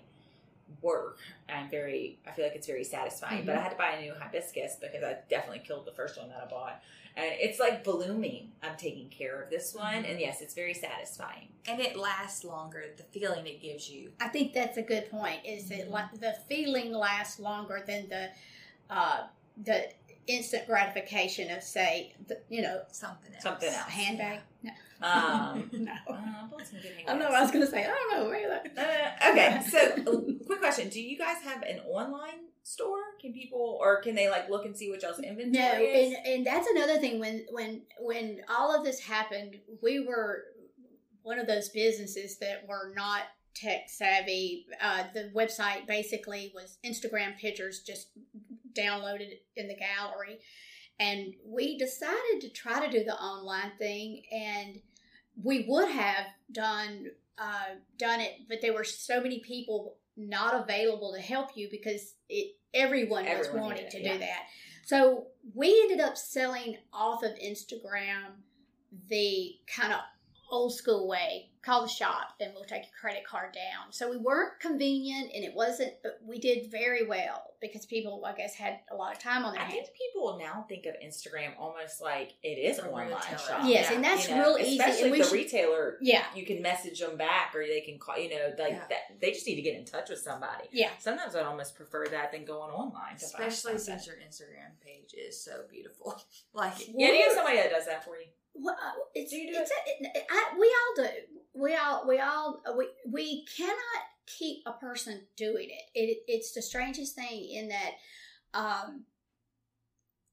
work, I'm very, I feel like it's very satisfying. But I had to buy a new hibiscus because I definitely killed the first one that I bought. And it's like blooming. I'm taking care of this one. And yes, it's very satisfying. and it lasts longer. The feeling it gives you. I think that's a good point. Is that like the feeling lasts longer than the, uh, the instant gratification of say, the, you know, Something else. Something else. handbag. No, Um, <laughs> no. uh, I bought some good I don't know. what I was going to say. I don't know. Maybe that. Uh, okay, so uh, quick question: Do you guys have an online store? Can people or can they like look and see what y'all's inventory No, is? and and that's another thing. When when when all of this happened, we were one of those businesses that were not tech savvy. Uh, the website basically was Instagram pictures just downloaded in the gallery, and we decided to try to do the online thing, and we would have done uh, done it, but there were so many people not available to help you because it everyone, was wanting to it, do that. So we ended up selling off of Instagram the kind of old school way call the shop and we'll take your credit card down. So we weren't convenient and it wasn't, but we did very well because people, I guess, had a lot of time on their I hands. think people now think of Instagram almost like it is A an online retailer. shop. Yes, and that's You know, real easy, Especially and we if the should- retailer, Yeah. you can message them back or they can call. You know, like Yeah. that. They just need to get in touch with somebody. Yeah. Sometimes I'd almost prefer that than going online. Especially since your Instagram page is so beautiful. <laughs> like, yeah, do you have somebody that does that for you? Well, it's, Do you do it's a, it, I, we all do. We all we all we we cannot keep a person doing it. It it's the strangest thing in that um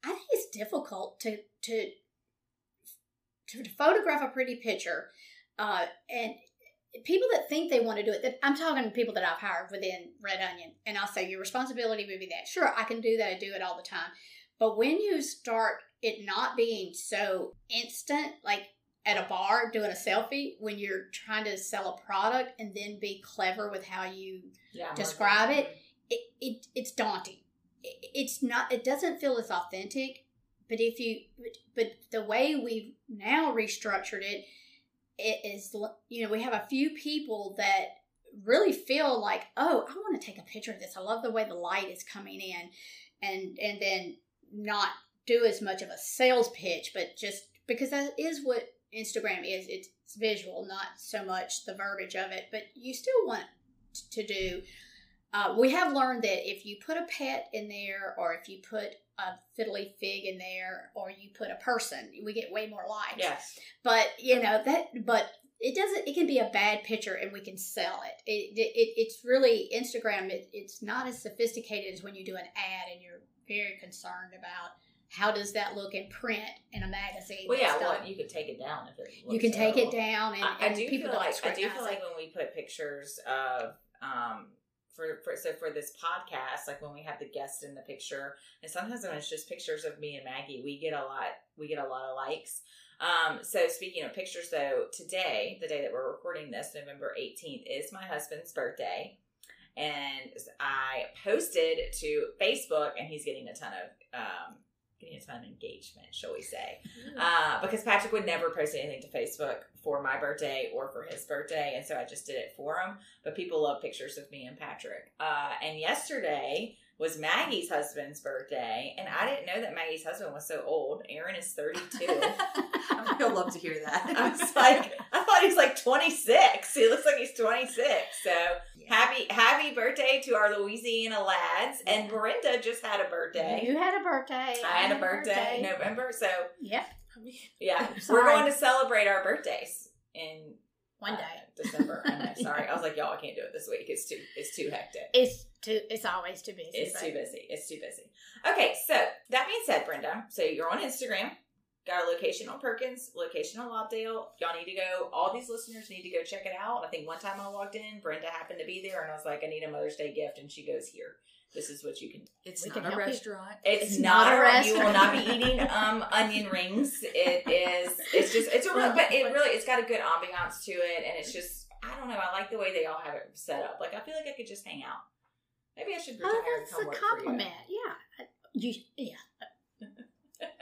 I think it's difficult to to to photograph a pretty picture uh and people that think they want to do it that i'm talking to people that i've hired within red onion and i'll say your responsibility would be that sure i can do that i do it all the time but when you start it not being so instant like at a bar doing a selfie when you're trying to sell a product and then be clever with how you Yeah, Describe it. it, it it's daunting. It, it's not. It doesn't feel as authentic. But if you, but, but the way we've now restructured it, it is you know we have a few people that really feel like oh I want to take a picture of this. I love the way the light is coming in, and and then not do as much of a sales pitch, but just because that is what Instagram is. It's visual, not so much the verbiage of it. But you still want to do uh, we have learned that if you put a pet in there, or if you put a fiddly fig in there, or you put a person, we get way more likes. Yes. But you know that, but it doesn't. It can be a bad picture, and we can sell it. It, it it's really Instagram. It, it's not as sophisticated as when you do an ad, and you're very concerned about how does that look in print in a magazine. Well, yeah. Well, you could take it down if it. you can take it down, and, I, I and do people feel like I do feel like when we put pictures of um for, for so for this podcast, like when we have the guest in the picture, and sometimes when it's just pictures of me and Maggie, we get a lot we get a lot of likes. Um, so speaking of pictures, though, today, the day that we're recording this, November eighteenth, is my husband's birthday, and I posted to Facebook, and he's getting a ton of um, getting a ton of engagement, shall we say? Uh, because Patrick would never post anything to Facebook for my birthday or for his birthday, and so I just did it for him. But people love pictures of me and Patrick. Uh, and yesterday was Maggie's husband's birthday, and I didn't know that Maggie's husband was so old. Aaron is thirty-two. <laughs> <laughs> He'll love to hear that. I was like, I thought he's like 26. He looks like he's 26. So. Happy, happy birthday to our Louisiana lads. And Brenda just had a birthday. You had a birthday. I had a birthday in November. So Yeah, yeah, we're going to celebrate our birthdays in one uh, day. December. I know. <laughs> Sorry, I was like, y'all, I can't do it this week. It's too, it's too hectic. It's too. It's always too busy. It's but- too busy. It's too busy. Okay, so that being said, Brenda, so you're on Instagram. Got a location on Perkins, location on Lobdell. Y'all need to go. All these listeners need to go check it out. I think one time I walked in, Brenda happened to be there, and I was like, I need a Mother's Day gift, and she goes, "Here, this is what you can." It's We not can a restaurant. It's, It's not, not a restaurant. You will not be eating um <laughs> onion rings. It is. It's just. It's a real. But it really. It's got a good ambiance to it, and it's just. I don't know. I like the way they all have it set up. Like I feel like I could just hang out. Maybe I should retire Oh, that's come a work compliment. Yeah, you. Yeah,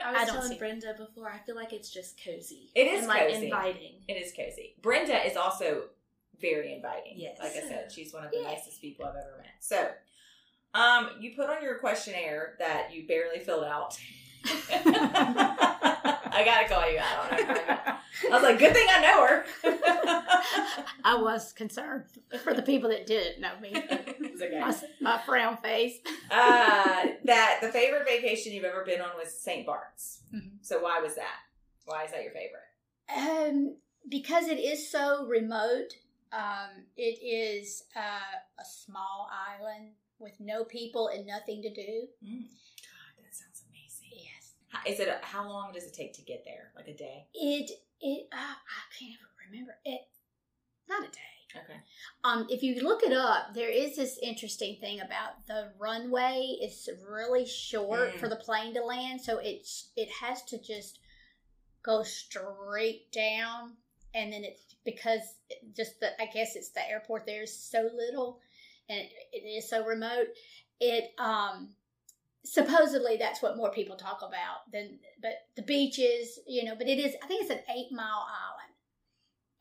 I was I telling see- Brenda before, I feel like it's just cozy. It is and like cozy. inviting. It is cozy. Brenda is also very inviting. Yes. Like I said, she's one of the Yeah. nicest people I've ever met. So, um, you put on your questionnaire that you barely filled out. <laughs> <laughs> I gotta call you out on it. <laughs> I was like, good thing I know her. I was concerned for the people that didn't know me. okay. My, my frown face. Uh, that the favorite vacation you've ever been on was St. Bart's. Mhm. So why was that? Why is that your favorite? Um, because it is so remote. Um, it is uh, a small island with no people and nothing to do. Mm. God, that sounds amazing. Yes. How- Is it? A, how long does it take to get there? Like a day? It it uh, I can't even remember it. Not a day. Okay. Um, if you look it up, there is this interesting thing about the runway. It's really short Mm. for the plane to land, so it's it has to just go straight down, and then it's because just the I guess it's the airport there is so little, and it, it is so remote. It um supposedly that's what more people talk about than but the beaches, you know. But it is I think it's an eight mile island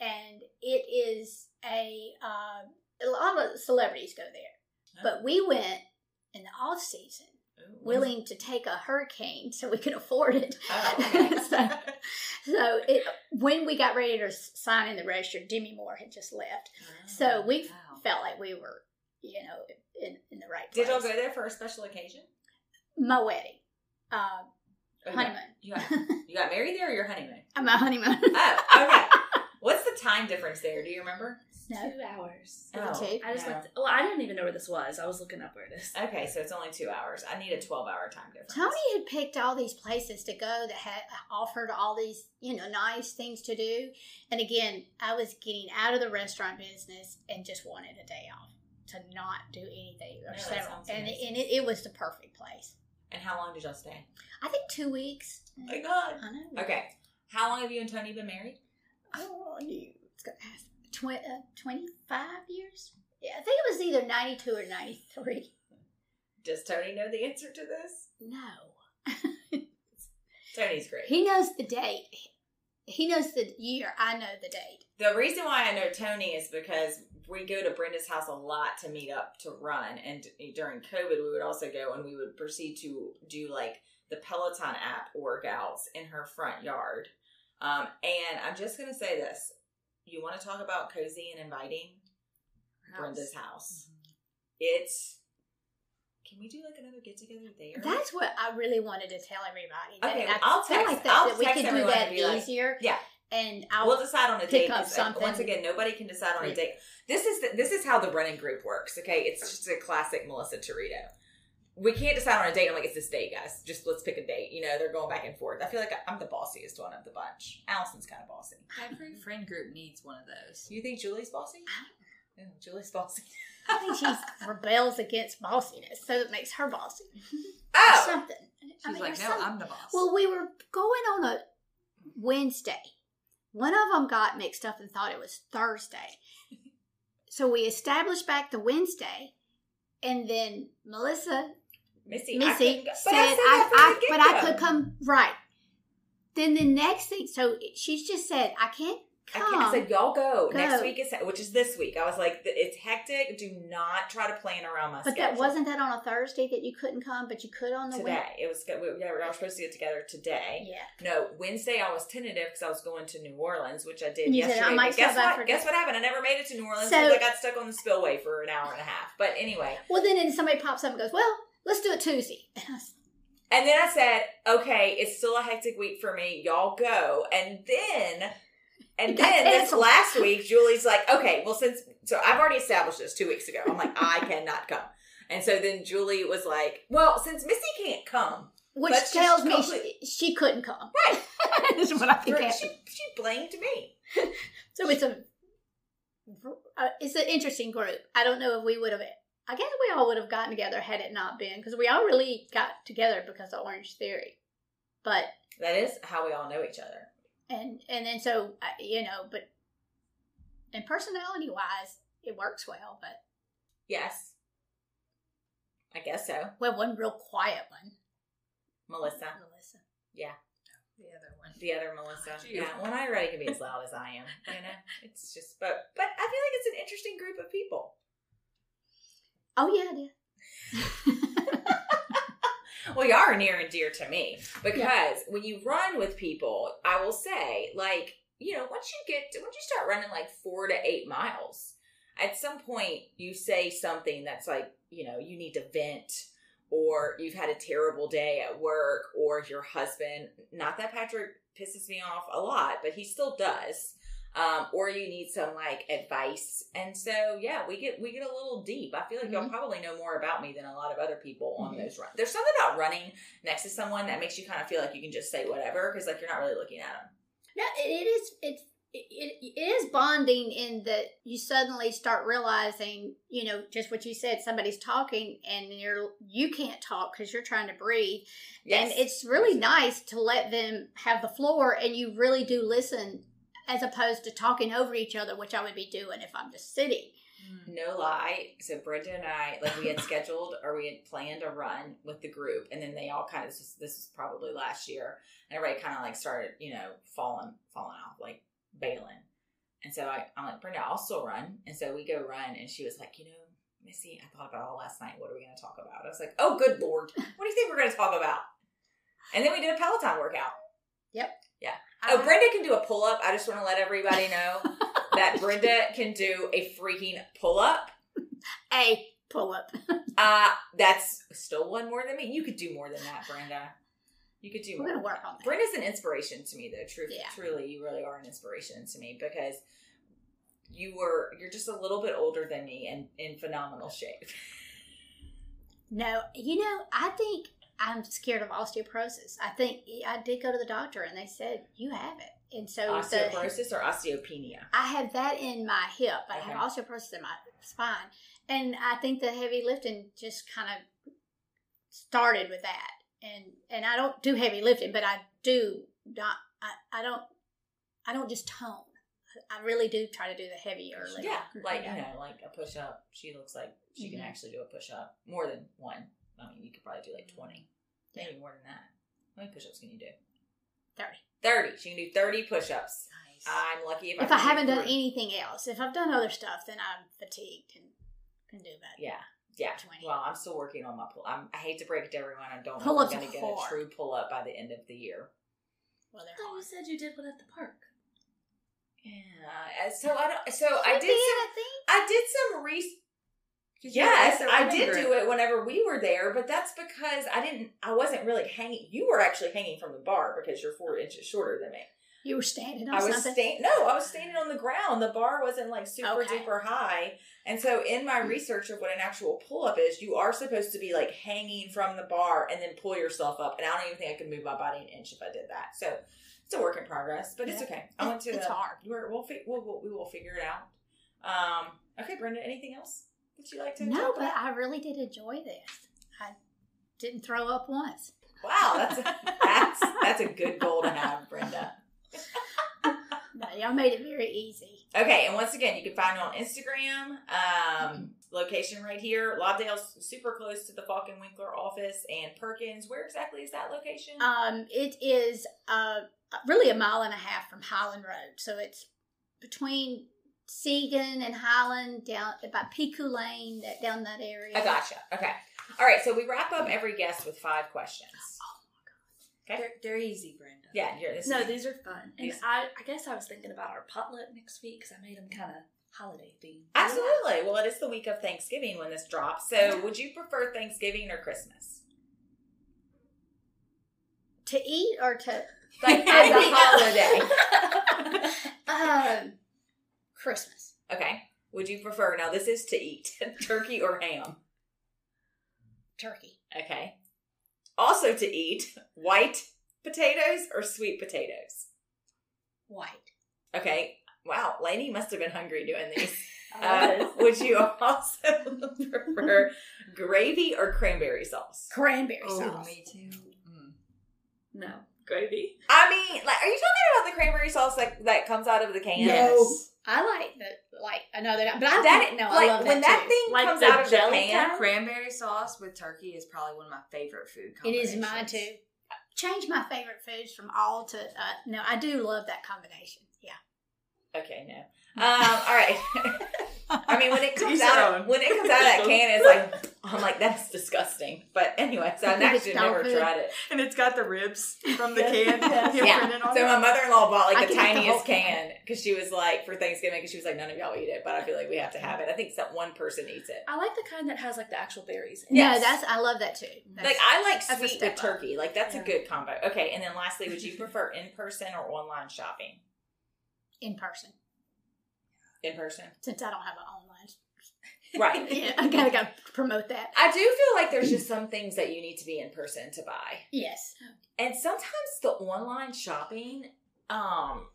and it is a uh, a lot of celebrities go there. But we went in the off season, willing to take a hurricane so we could afford it. Oh, okay. <laughs> so, so it, when we got ready to sign in the register, Demi Moore had just left, so we Oh, Wow. felt like we were, you know, in, in the right Did y'all go there for a special occasion? My wedding, uh, Oh, you got- honeymoon. You got, you got married there or your honeymoon? <laughs> My honeymoon. Oh, okay. <laughs> What's the time difference there? Do you remember? no. Two hours. Oh, Two? I just no. went. well, I didn't even know where this was. I was looking up where it is. Okay, so it's only two hours. I need a 12 hour time difference. Tony had picked all these places to go that had offered all these, you know, nice things to do. And again, I was getting out of the restaurant business and just wanted a day off to not do anything or Yeah, several. And, it, and it, it was the perfect place. And how long did y'all stay? I think two weeks. Oh my God. I know. Okay. How long have you and Tony been married? Oh, knew. It's gonna have tw- uh, 25 years? Yeah, I think it was either 92 or 93. Does Tony know the answer to this? No. <laughs> Tony's great. He knows the date. He knows the year. I know the date. The reason why I know Tony is because we go to Brenda's house a lot to meet up to run, and during COVID, we would also go and we would proceed to do like the Peloton app workouts in her front yard. Um, and I'm just gonna say this: you want to talk about cozy and inviting? Brenda's house. It's. Can we do like another get together there? That's what I really wanted to tell everybody. Okay, I I'll text- like that, I'll that we text could do that be like, easier. yeah. And I'll we'll decide on a pick date. up 'cause, something. Once again, nobody can decide on a date. This is the, this is how the Brennan group works. Okay, it's just a classic Melissa Torito. We can't decide on a date. I'm like, it's this date, guys. Just let's pick a date. You know, they're going back and forth. I feel like I'm the bossiest one of the bunch. Allison's kind of bossy. Every friend group needs one of those. You think Julie's bossy? Yeah, Julie's bossy. <laughs> I think she <laughs> rebels against bossiness, so it makes her bossy. Or <laughs> Oh, something. She's I mean, like, no, something. I'm the boss. Well, we were going on a Wednesday. One of them got mixed up and thought it was Thursday. <laughs> So we established back the Wednesday, and then Melissa Missy. Missy couldn't go- said, but I, said I, that I, but I could come right. Then the next thing, so she's just said, I can't I, come. can't, I said, y'all go. Go. Next week is which is this week. I was like, it's hectic. Do not try to plan around my but schedule. that wasn't that on a Thursday that you couldn't come, but you could on the today. Wed- It was good. We, yeah, we were supposed to get together today. Yeah. No, Wednesday I was tentative because I was going to New Orleans, which I did you said, yesterday. I might guess what? Guess what happened? I never made it to New Orleans So- because I got stuck on the spillway for an hour and a half. But anyway, Well, then, then somebody pops up and goes, "Well, let's do it Tuesday." <laughs> And then I said, okay, it's still a hectic week for me. Y'all go, and then. And then this last week, Julie's like, okay, well, since so I've already established this two weeks ago. I'm like, I <laughs> cannot come. And so then Julie was like, well, since Missy can't come, which tells me she, she couldn't come. Right. <laughs> That's what I think she, happened. she blamed me. <laughs> So it's a uh, it's an interesting group. I don't know if we would have. I guess we all would have gotten together had it not been because we all really got together because of Orange Theory. But That is how we all know each other. And and then so you know, but and personality wise, it works well. But Yes. I guess so. well, one real quiet one, Melissa. Melissa. Yeah. the other one. The other Melissa. You. Yeah. Well, I already can be as loud as I am. You know? <laughs> It's just but but I feel like it's an interesting group of people. Oh yeah, yeah. <laughs> Well, you are near and dear to me because when you run with people, I will say, like, you know, once you get, once you start running like four to eight miles, at some point you say something that's like, you know, you need to vent or you've had a terrible day at work or your husband, not that Patrick pisses me off a lot, but he still does. Um, or you need some like advice. And so, yeah, we get we get a little deep. I feel like y'all probably know more about me than a lot of other people on Mhm. those runs. There's something about running next to someone that makes you kind of feel like you can just say whatever because like you're not really looking at them. No, it, it is. It's it, it, it is bonding in that you suddenly start realizing, you know, just what you said. Somebody's talking, and you're you can't talk because you're trying to breathe. Yes. And it's really nice to let them have the floor, and you really do listen, as opposed to talking over each other, which I would be doing if I'm just sitting. No lie. So Brenda and I, like, we had scheduled or we had planned a run with the group, and then they all kind of this was, this was probably last year, and everybody kind of like started, you know, falling falling off, like bailing. And so I, I'm like, Brenda, I'll still run. And so we go run, and she was like, you know, Missy, I thought about all last night. What are we going to talk about? I was like, oh, good lord, what do you think we're going to talk about? And then we did a Peloton workout. Oh, Brenda can do a pull up. I just want to let everybody <laughs> know that Brenda can do a freaking pull up. A pull up. <laughs> Uh, that's still one more than me. You could do more than that, Brenda. You could do We're more. gonna work on that. Brenda's an inspiration to me, though. Truth, Yeah. truly, you really are an inspiration to me because you were you're just a little bit older than me and in phenomenal shape. No, you know, I think I'm scared of osteoporosis. I think I did go to the doctor, and they said you have it, and so the, Osteoporosis or osteopenia? I have that in my hip. I Okay. have osteoporosis in my spine, and I think the heavy lifting just kind of started with that. And and I don't do heavy lifting, but I do not. I, I don't. I don't just tone. I really do try to do the heavier. lifting. Yeah, like you know, like a push up. She looks like she can Mhm. actually do a push up more than one. I mean, you could probably do like twenty, maybe more than that. How many push ups can you do? thirty. Thirty. She can do thirty push ups. Nice. I'm lucky if, If can I haven't done anything else, if I've done other stuff, then I'm fatigued and can do that. Yeah. Yeah. 20. Well, I'm still working on my pull. I'm, I hate to break it to everyone. I don't Pull-ups if I'm going to get a true pull up by the end of the year. Well, I thought you said you did one at the park. Yeah. So I don't. So I did. did, Some, I think. I did some research. 'Cause you're Yes, I did group. do it whenever we were there, but that's because I didn't. I wasn't really hanging. You were actually hanging from the bar because you're four inches shorter than me. You were standing on I was standing. No, I was standing on the ground. The bar wasn't like super Okay. duper high, and so in my research of what an actual pull up is, you are supposed to be like hanging from the bar and then pull yourself up. And I don't even think I could move my body an inch if I did that. So it's a work in progress, but it's okay. I went to It's the, hard. We're, we'll, fi- we'll, we'll we will figure it out. Um. Okay, Brenda. Anything else that you like to? No, but about? I really did enjoy this. I didn't throw up once. Wow, that's a, that's <laughs> that's a good goal to have, Brenda. <laughs> No, y'all made it very easy. Okay, and once again, you can find me on Instagram. Um, location right here, Lobdell's super close to the Falcon Winkler office, and Perkins. Where exactly is that location? Um, it is uh, really a mile and a half from Highland Road, so it's between Siegen and Highland, down by Pecue Lane, that down that area. I gotcha. Okay, all right. So we wrap up every guest with five questions. Oh my god. Okay. They're, they're easy, Brenda. Yeah, you're, this No, is, these are fun. And These- I, I guess I was thinking about our potluck next week because I made them kind of holiday themed. absolutely. Well, it is the week of Thanksgiving when this drops. So, would you prefer Thanksgiving or Christmas? To eat or to <laughs> Like as a holiday. <laughs> um, Christmas. Okay. Would you prefer? Now, this is to eat <laughs> turkey or ham. Turkey. Okay. Also to eat white potatoes or sweet potatoes. White. Okay. Wow, Lainey must have been hungry doing these. <laughs> Uh, <laughs> would you also prefer gravy or cranberry sauce? Cranberry Oh, sauce. me too. Mm. no gravy. I mean, like, are you talking about the cranberry sauce that that comes out of the can? No. I like the like another, but I That think no, like I love that when that, that too. thing Like comes the out of the jelly can. kind? Cranberry sauce with turkey is probably one of my favorite food combinations. It is mine too. Change my favorite foods from all to uh, no. I do love that combination. Yeah. Okay, no. Um, all right. <laughs> I mean, when it comes Each out, when it comes out of that can, it's like <laughs> I'm like that's disgusting. But anyway, so I've I think it's actually never dog food. tried it. And it's got the ribs from the can. yes. Yeah. on So it. my mother-in-law bought I like the can eat the tiniest can because she was like for Thanksgiving because she was like none of y'all eat it, but I feel like we have to have it. I think that one person eats it. I like the kind that has like the actual berries. in Yes. No, that's I love that too. That's, Like I like sweet step with turkey. Like that's a good combo. Okay, and then lastly, would you prefer in person or online shopping? in person. In person. Since I don't have an online. <laughs> Right. <laughs> Yeah, I gotta go promote that. I do feel like there's just some things that you need to be in person to buy. Yes. And sometimes the online shopping um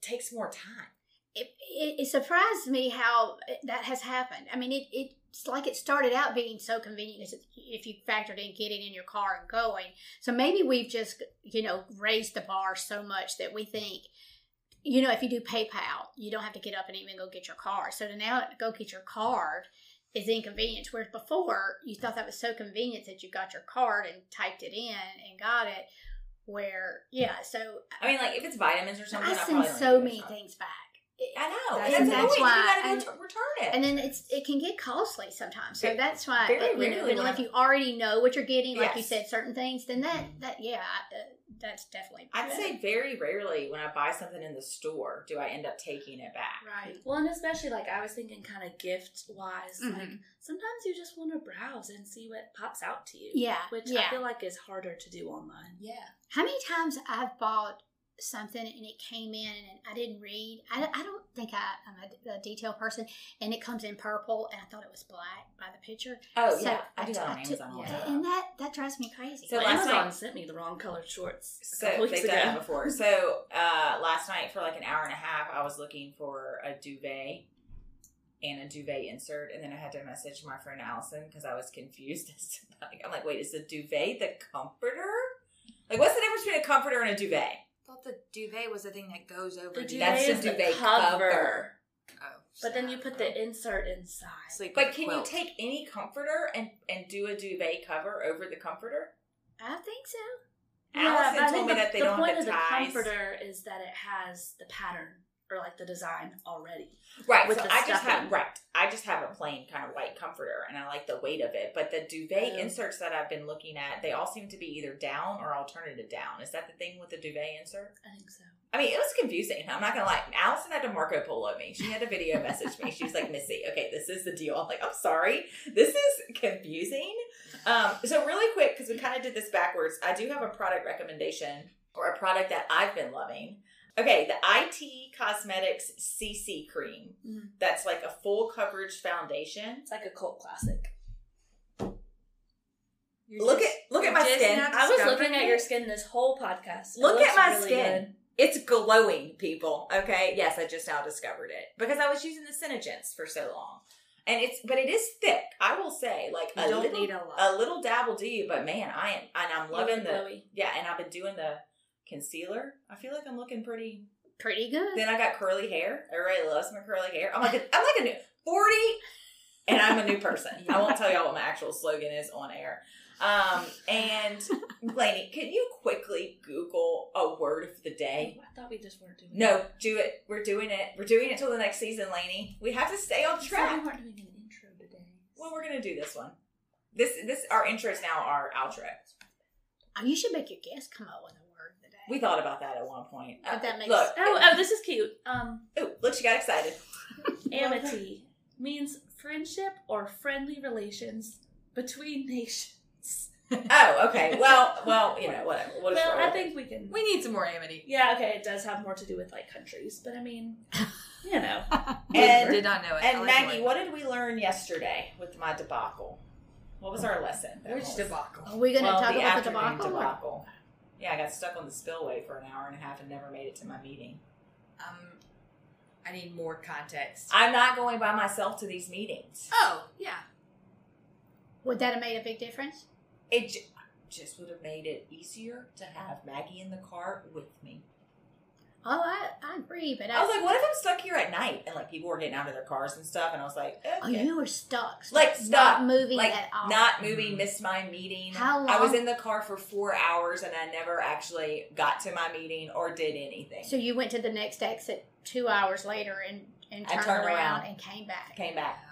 takes more time. It, it, it surprised me how that has happened. I mean, it, it's like it started out being so convenient if you factored in getting in your car and going. So maybe we've just, you know, raised the bar so much that we think, you know, if you do PayPal, you don't have to get up and even go get your car. So to now go get your card is inconvenient. Whereas before, you thought that was so convenient that you got your card and typed it in and got it. Where, yeah, so I mean, like if it's vitamins or something, I send so many things back. I know, That's- and and that's, why- you gotta and- go t- return it. And then it's it can get costly sometimes. So Very- that's why very you know, and if you already know what you're getting, like you said, certain things, then that that yeah, uh, that's definitely. I'd say very rarely when I buy something in the store do I end up taking it back. right. Well, and especially like I was thinking, kind of gift wise, Mm-hmm. like sometimes you just want to browse and see what pops out to you. Yeah, which yeah. I feel like is harder to do online. Yeah. How many times I've bought something and it came in and I didn't read. I, I don't think I, I'm a, a detail person, and it comes in purple, and I thought it was black by the picture. Oh So yeah, I do t- that on took- Amazon all the yeah. and that that drives me crazy. So Well, last Amazon night- sent me the wrong colored shorts. So couple weeks they've done ago. that before. So uh, last night for like an hour and a half, I was looking for a duvet and a duvet insert, and then I had to message my friend Allison because I was confused. <laughs> as to, like, I'm like, wait, is the duvet the comforter? Like, what's the difference between a comforter and a duvet? I thought the duvet was the thing that goes over The the duvet That's the is the duvet cover. cover. Oh, But then you put the insert inside. sleep. But with a can you take any comforter and and do a duvet cover over the comforter? I think so. Allison but I told me the, that they the don't point have the of ties. the comforter is that it has the pattern or like the design already. Right. with so the I just have right. I just have a plain kind of white comforter, and I like the weight of it. But the duvet Oh. inserts that I've been looking at, they all seem to be either down or alternative down. Is that the thing with the duvet insert? I think so. I mean, it was confusing. I'm not gonna lie. Allison had to Marco Polo me. She had a video <laughs> message me. She was like, "Missy, okay, this is the deal." I'm like, "I'm sorry, this is confusing." Um, so really quick, because we kind of did this backwards. I do have a product recommendation or a product that I've been loving. Okay, the IT Cosmetics CC cream. Mhm. That's like a full coverage foundation. It's like a cult classic. You're Look just- at look at my skin. I was looking at your skin this whole podcast. It Look at my really skin. good. It's glowing, people. Okay. Yes, I just now discovered it because I was using the Synergence for so long, and it's but it is thick. I will say, like You a don't little, need a lot. a little dab will do you. But man, I am and I'm loving the glowy. yeah, and I've been doing the concealer. I feel like I'm looking pretty. Pretty good. Then I got curly hair. Everybody loves my curly hair. I'm like a, I'm like a new forty, and I'm a new person. I won't tell y'all what my actual slogan is on air. Um, and Lainey, can you quickly Google a word of the day? I thought we just weren't doing No, do it. We're doing it. We're doing it till the next season, Lainey. We have to stay on track. we weren't doing an intro today. Well, we're gonna do this one. This this our intro is now our outro. Oh, you should make your guests come up with a word of the day. We thought about that at one point. But that makes- look. Oh, oh, this is cute. Um, oh, look, she got excited. <laughs> amity means friendship or friendly relations between nations. <laughs> Oh, okay. Well, well, you know, whatever. We'll well, I think we can. We need some more amity. yeah, okay, it does have more to do with like countries, but I mean, <laughs> you know, And- did not know it. I And Maggie, what did we learn yesterday with my debacle? What was our lesson? Which debacle? Are we going to Well, talk the about the debacle? debacle. Yeah, I got stuck on the spillway for an hour and a half and never made it to my meeting. Um, I need more context. I'm not going by myself to these meetings. oh yeah. Would that have made a big difference? It j- just would have made it easier to have Maggie in the car with me. Oh, I, I agree, but I was like, what if I'm stuck here at night and like people were getting out of their cars and stuff? And I was like, oh, you were stuck, Like, not stuck. moving like at all. not moving, mm-hmm. missed my meeting. How long? I was in the car for four hours and I never actually got to my meeting or did anything. So you went to the next exit two hours later and and I turned, turned around, around. and came back. Came back.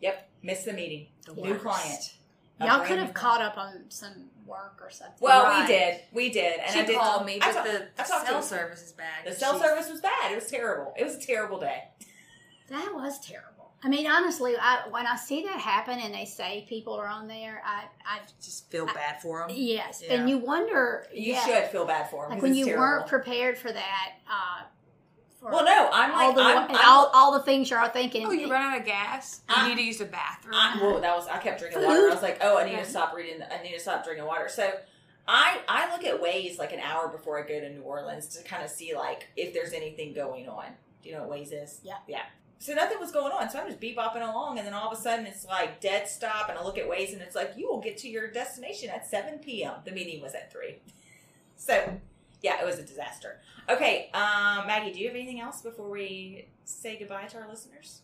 Yep, missed the meeting. The New worst. client. A Y'all could have caught up on some work or something. Well, Right. we did, we did, and she I did called me, I but talk- the, I the cell service is bad. The cell service was bad. It was terrible. It was a terrible day. that was terrible. I mean, honestly, I, when I see that happen and they say people are on there, I, I Just feel bad for them. yes, Yeah. and you wonder. You yeah, should feel bad for them. like 'cause when it's you terrible. weren't prepared for that. Uh, For Well, no, I'm all like, the I'm, I'm- all, all the things you're all thinking. Oh, you run out of gas. You I- need to use the bathroom. I, well, that was I kept drinking Food? water. I was like, oh, I need Yeah. to stop reading. I need to stop drinking water. So, I I look at Waze like an hour before I go to New Orleans to kind of see like if there's anything going on. Do you know what Waze is? Yeah. Yeah. So nothing was going on. So I'm just bebopping along, and then all of a sudden it's like dead stop, and I look at Waze, and it's like you will get to your destination at 7 p.m. The meeting was at three. <laughs> So, yeah, it was a disaster. Okay, um, Maggie, do you have anything else before we say goodbye to our listeners?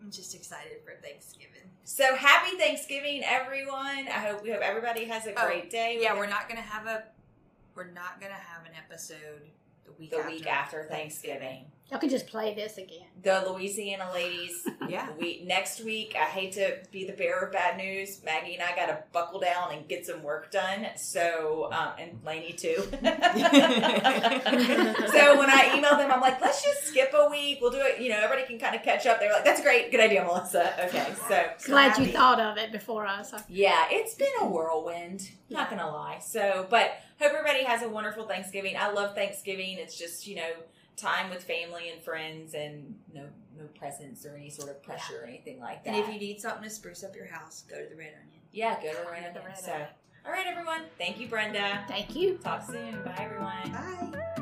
I'm just excited for Thanksgiving. So happy Thanksgiving, everyone! I hope we hope everybody has a Oh, great day. Yeah, we're not gonna have a we're not gonna have an episode the week the after week after Thanksgiving. Y'all can just play this again. The Louisiana ladies. <laughs> Yeah. We next week. I hate to be the bearer of bad news. Maggie and I got to buckle down and get some work done. So um, and Lainey too. <laughs> so when I email them, I'm like, let's just skip a week. We'll do it. You know, everybody can kind of catch up. They're like, that's great. Good idea, Melissa. Okay, so Glad you thought of it before us. Yeah, it's been a whirlwind. Not gonna lie. So, but hope everybody has a wonderful Thanksgiving. I love Thanksgiving. It's just you know time with family and friends, and no no presents or any sort of pressure or anything like that. And if you need something to spruce up your house, go to the Red Onion. yeah, go to the Red Onion. So, Onion. all right, everyone. Thank you, Brenda. Thank you. Talk soon. Bye, everyone. Bye.